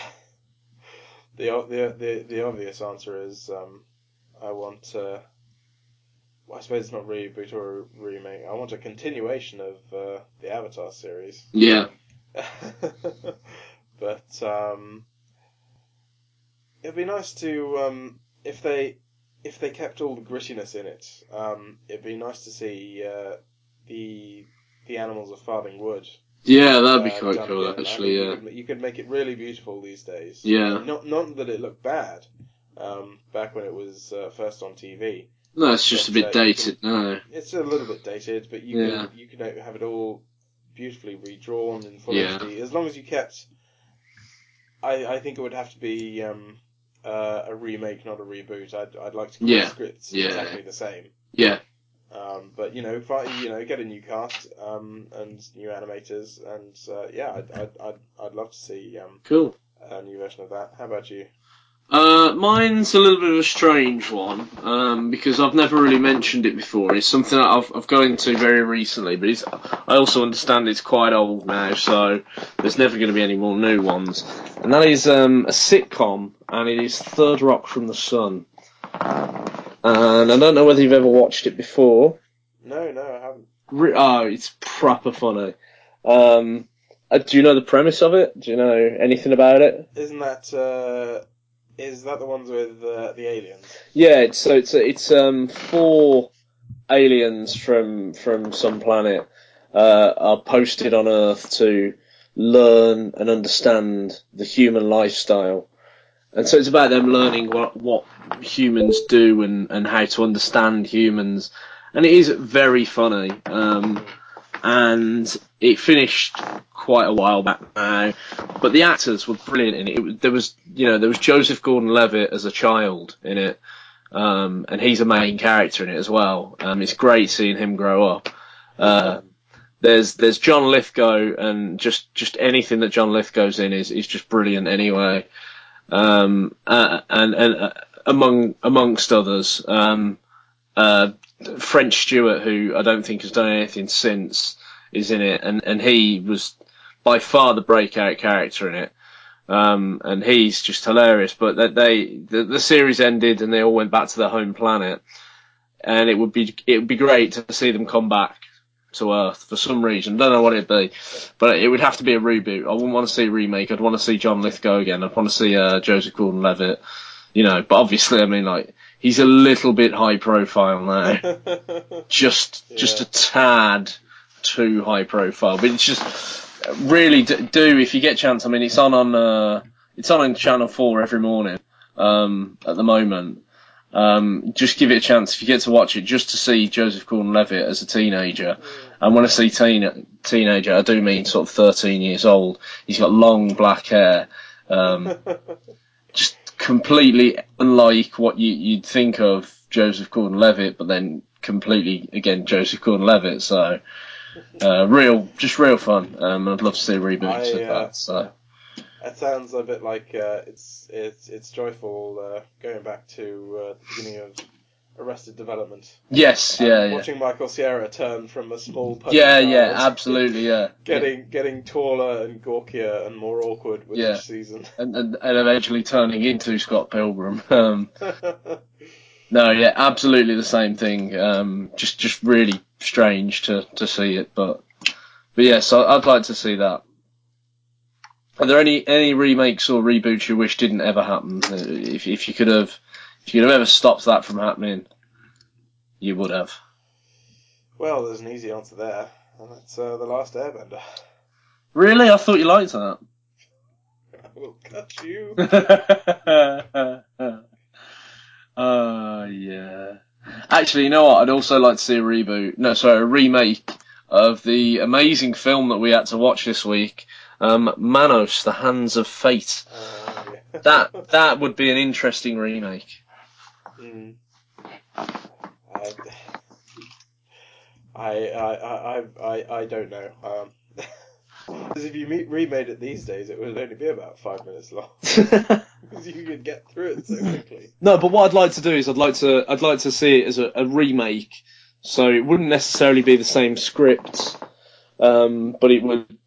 [SPEAKER 1] the the the the obvious answer is um I want uh well, I suppose it's not reboot or a remake. I want a continuation of uh, the Avatar series.
[SPEAKER 2] Yeah, (laughs)
[SPEAKER 1] but um, it'd be nice to um, if they if they kept all the grittiness in it. Um, it'd be nice to see uh, the the animals of Farthing Wood.
[SPEAKER 2] Yeah, that'd be
[SPEAKER 1] uh,
[SPEAKER 2] quite
[SPEAKER 1] done
[SPEAKER 2] cool.
[SPEAKER 1] I
[SPEAKER 2] actually.
[SPEAKER 1] mean,
[SPEAKER 2] Yeah,
[SPEAKER 1] you could, you could make it really beautiful these days.
[SPEAKER 2] Yeah.
[SPEAKER 1] not not that it looked bad. Um, back when it was uh, first on TV,
[SPEAKER 2] no, it's just a bit
[SPEAKER 1] uh,
[SPEAKER 2] dated. No,
[SPEAKER 1] it's a little bit dated, but you
[SPEAKER 2] Yeah.
[SPEAKER 1] can you can have it all beautifully redrawn in full
[SPEAKER 2] Yeah.
[SPEAKER 1] HD as long as you kept. I I think it would have to be um, uh, a remake, not a reboot. I'd I'd like to keep
[SPEAKER 2] Yeah.
[SPEAKER 1] the scripts
[SPEAKER 2] Yeah.
[SPEAKER 1] exactly the same.
[SPEAKER 2] yeah,
[SPEAKER 1] Um, but you know, fi- you know, get a new cast um, and new animators, and uh, yeah, I'd, I'd I'd I'd love to see um,
[SPEAKER 2] cool.
[SPEAKER 1] a new version of that. How about you?
[SPEAKER 2] Uh, mine's a little bit of a strange one um, because I've never really mentioned it before. It's something that I've, I've got into very recently, but it's, I also understand it's quite old now, so there's never going to be any more new ones. And that is um, a sitcom, and it is Third Rock from the Sun. And I don't know whether you've ever watched it before.
[SPEAKER 1] No, no, I haven't.
[SPEAKER 2] Re- oh, it's proper funny. Um, uh, do you know the premise of it? Do you know anything about it?
[SPEAKER 1] Isn't that uh, is that the ones with uh, the aliens?
[SPEAKER 2] Yeah, it's, so it's it's um four aliens from from some planet uh, are posted on Earth to learn and understand the human lifestyle, and so it's about them learning what what humans do and and how to understand humans, and it is very funny. Um, and it finished quite a while back now. But the actors were brilliant in it. it there was, you know, there was Joseph Gordon-Levitt as a child in it, um, and he's a main character in it as well. Um, it's great seeing him grow up. Uh, there's there's John Lithgow, and just just anything that John Lithgow's in is is just brilliant anyway. Um, uh, and and uh, among amongst others, um, uh, French Stewart, who I don't think has done anything since, is in it, and and he was by far the breakout character in it. Um, and he's just hilarious. But that they the, the series ended and they all went back to their home planet, and it would be it would be great to see them come back to Earth for some reason. Don't know what it'd be, but it would have to be a reboot. I wouldn't want to see a remake. I'd want to see John Lithgow again. I'd want to see uh, Joseph Gordon-Levitt. You know, but obviously, I mean, like he's a little bit high profile now, (laughs) just
[SPEAKER 1] Yeah.
[SPEAKER 2] just a tad too high profile. But it's just really do if you get a chance. I mean, it's on on uh, it's on on Channel Four every morning um, at the moment. Um, just give it a chance if you get to watch it, just to see Joseph Gordon-Levitt as a teenager. And when I say teen teenager, I do mean sort of 13 years old. He's got long black hair, um, (laughs) completely unlike what you, you'd think of Joseph Gordon-Levitt, but then completely again Joseph Gordon-Levitt. So uh, real, just real fun. Um, I'd love to see reboots
[SPEAKER 1] I,
[SPEAKER 2] of
[SPEAKER 1] uh,
[SPEAKER 2] that. So
[SPEAKER 1] That sounds a bit like uh, it's it's it's joyful uh, going back to uh, the beginning of Arrested Development.
[SPEAKER 2] yes,
[SPEAKER 1] And
[SPEAKER 2] yeah, yeah,
[SPEAKER 1] Watching Michael Cera turn from a small
[SPEAKER 2] yeah, yeah, absolutely, yeah.
[SPEAKER 1] Getting getting taller and gawkier and more awkward with
[SPEAKER 2] Yeah.
[SPEAKER 1] each season. (laughs)
[SPEAKER 2] and, and, and eventually turning into Scott Pilgrim. (laughs) Um, no, yeah, absolutely the same thing. Um, just just really strange to, to see it, but but yes, I, I'd like to see that. Are there any any remakes or reboots you wish didn't ever happen? Uh, If if you could have if you'd have ever stopped that from happening, you would have.
[SPEAKER 1] well, there's an easy answer there, and that's uh, the Last Airbender.
[SPEAKER 2] Really, I thought you liked that. (laughs)
[SPEAKER 1] I will cut you.
[SPEAKER 2] uh, (laughs) yeah. Actually, you know what? I'd also like to see a reboot. No, sorry, a remake of the amazing film that we had to watch this week, um, Manos: The Hands of Fate.
[SPEAKER 1] Uh, yeah.
[SPEAKER 2] That (laughs) that would be an interesting remake.
[SPEAKER 1] Mm. I, I, I, I, I, don't know. Um, (laughs) because if you me- remade it these days, it would only be about five minutes long. (laughs) Because you could get through it so quickly.
[SPEAKER 2] No, but what I'd like to do is I'd like to I'd like to see it as a, a remake. So it wouldn't necessarily be the same script, um, but it would,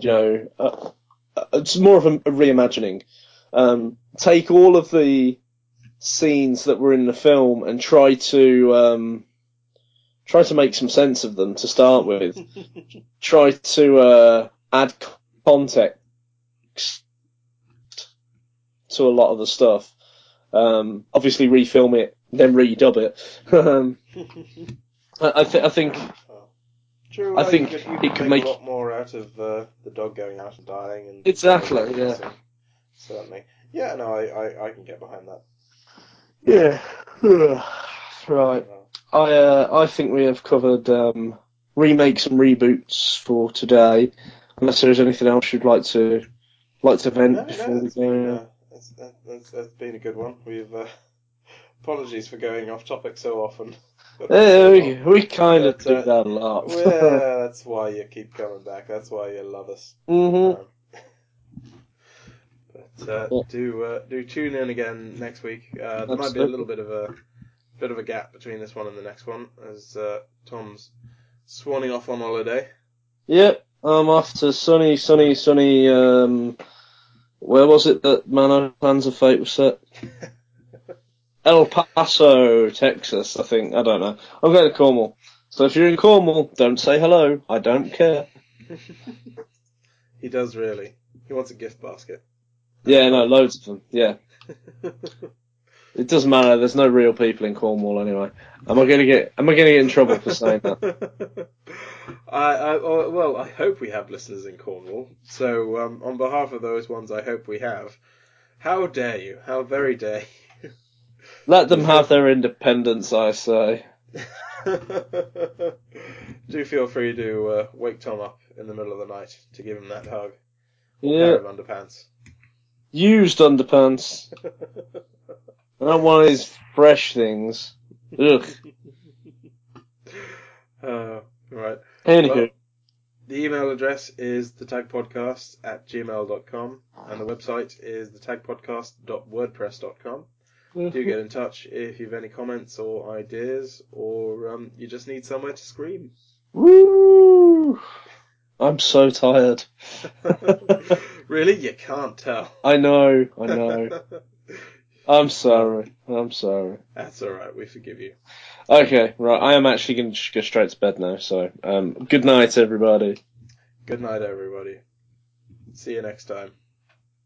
[SPEAKER 2] you know, uh, uh, it's more of a, a reimagining. Um, take all of the scenes that were in the film and try to um, try to make some sense of them to start with. (laughs) try to uh, add context to a lot of the stuff. Um, obviously, refilm it, then redub it. (laughs) um, I, I, th- I think
[SPEAKER 1] True.
[SPEAKER 2] I
[SPEAKER 1] well,
[SPEAKER 2] think
[SPEAKER 1] could,
[SPEAKER 2] it
[SPEAKER 1] could
[SPEAKER 2] could
[SPEAKER 1] make,
[SPEAKER 2] make-
[SPEAKER 1] a lot more out of uh, the dog going out and dying and
[SPEAKER 2] Exactly, yeah.
[SPEAKER 1] Certainly. Yeah. No, I, I, I can get behind that.
[SPEAKER 2] Yeah, (sighs) right. I uh, I think we have covered um, remakes and reboots for today. Unless there is anything else you'd like to like to vent
[SPEAKER 1] No,
[SPEAKER 2] before
[SPEAKER 1] no,
[SPEAKER 2] we
[SPEAKER 1] it's been,
[SPEAKER 2] go.
[SPEAKER 1] uh, it's, it's been a good one. We've uh, apologies for going off topic so often. (laughs)
[SPEAKER 2] Yeah, we, we kind of
[SPEAKER 1] But,
[SPEAKER 2] do
[SPEAKER 1] uh,
[SPEAKER 2] that a lot.
[SPEAKER 1] yeah, (laughs) that's why you keep coming back. That's why you love us.
[SPEAKER 2] hmm
[SPEAKER 1] Um, but uh,
[SPEAKER 2] Yeah.
[SPEAKER 1] do uh, do tune in again next week. Uh, there might be a little bit of a bit of a gap between this one and the next one, as uh, Tom's swanning off on holiday.
[SPEAKER 2] Yep, I'm off to sunny, sunny, sunny. Um, where was it that Manos Hands of Fate was set? (laughs) El Paso, Texas, I think. I don't know. I'm going to Cornwall. So if you're in Cornwall, don't say hello. I don't care. (laughs)
[SPEAKER 1] he does really. He wants a gift basket.
[SPEAKER 2] Yeah, no, loads of them. Yeah. (laughs) It doesn't matter. There's no real people in Cornwall anyway. Am I going to get? Am I going to get in trouble for saying that? (laughs)
[SPEAKER 1] I, I, oh, well, I hope we have listeners in Cornwall. So, um, on behalf of those ones, I hope we have. How dare you? How very dare you? (laughs)
[SPEAKER 2] Let them have their independence, I say.
[SPEAKER 1] do feel free to uh, wake Tom up in the middle of the night to give him that hug.
[SPEAKER 2] Yeah,
[SPEAKER 1] Pair of underpants.
[SPEAKER 2] Used underpants. (laughs) I don't want these fresh things. Ugh. (laughs)
[SPEAKER 1] Uh, right.
[SPEAKER 2] Anywho,
[SPEAKER 1] Well, the email address is thetagpodcast at gmail.com and the website is thetagpodcast.wordpress.com. Do get in touch if you've any comments or ideas or um, you just need somewhere to scream.
[SPEAKER 2] Woo! I'm so tired. (laughs)
[SPEAKER 1] really? You can't tell.
[SPEAKER 2] I know, I know. (laughs) I'm sorry. I'm sorry.
[SPEAKER 1] That's alright, we forgive you.
[SPEAKER 2] Okay, right. I am actually going to go straight to bed now. So, um, good night, everybody.
[SPEAKER 1] Good night, everybody. See you next time.